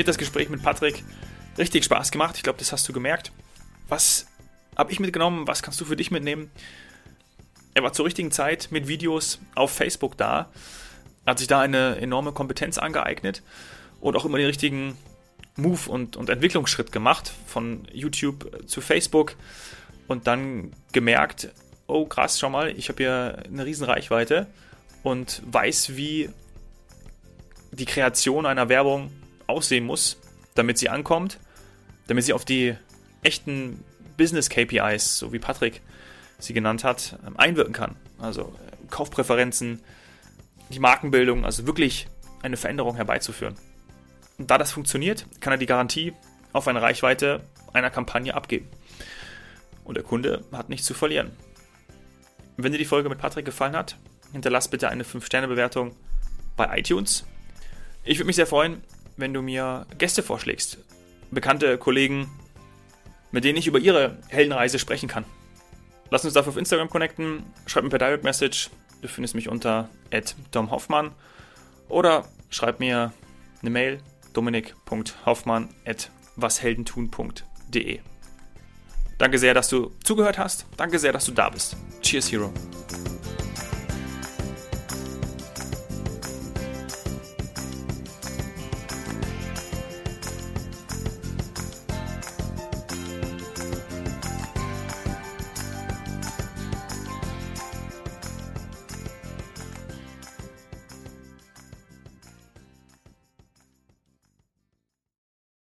Mir hat das Gespräch mit Patrick richtig Spaß gemacht. Ich glaube, das hast du gemerkt. Was habe ich mitgenommen? Was kannst du für dich mitnehmen? Er war zur richtigen Zeit mit Videos auf Facebook da, hat sich da eine enorme Kompetenz angeeignet und auch immer den richtigen Move und, und Entwicklungsschritt gemacht von YouTube zu Facebook und dann gemerkt, oh krass, schau mal, ich habe hier eine riesen Reichweite und weiß, wie die Kreation einer Werbung aussehen muss, damit sie ankommt, damit sie auf die echten Business KPIs, so wie Patrick sie genannt hat, ähm, einwirken kann. Also äh, Kaufpräferenzen, die Markenbildung, also wirklich eine Veränderung herbeizuführen. Und da das funktioniert, kann er die Garantie auf eine Reichweite einer Kampagne abgeben. Und der Kunde hat nichts zu verlieren. Wenn dir die Folge mit Patrick gefallen hat, hinterlass bitte eine 5-Sterne-Bewertung bei iTunes. Ich würde mich sehr freuen, wenn du mir Gäste vorschlägst. Bekannte Kollegen, mit denen ich über ihre Heldenreise sprechen kann. Lass uns dafür auf Instagram connecten, schreib mir per Direct Message. Du findest mich unter @domhoffmann oder schreib mir eine Mail dominik.hoffmann@washeldentun.de. Danke sehr, dass du zugehört hast. Danke sehr, dass du da bist. Cheers, Hero.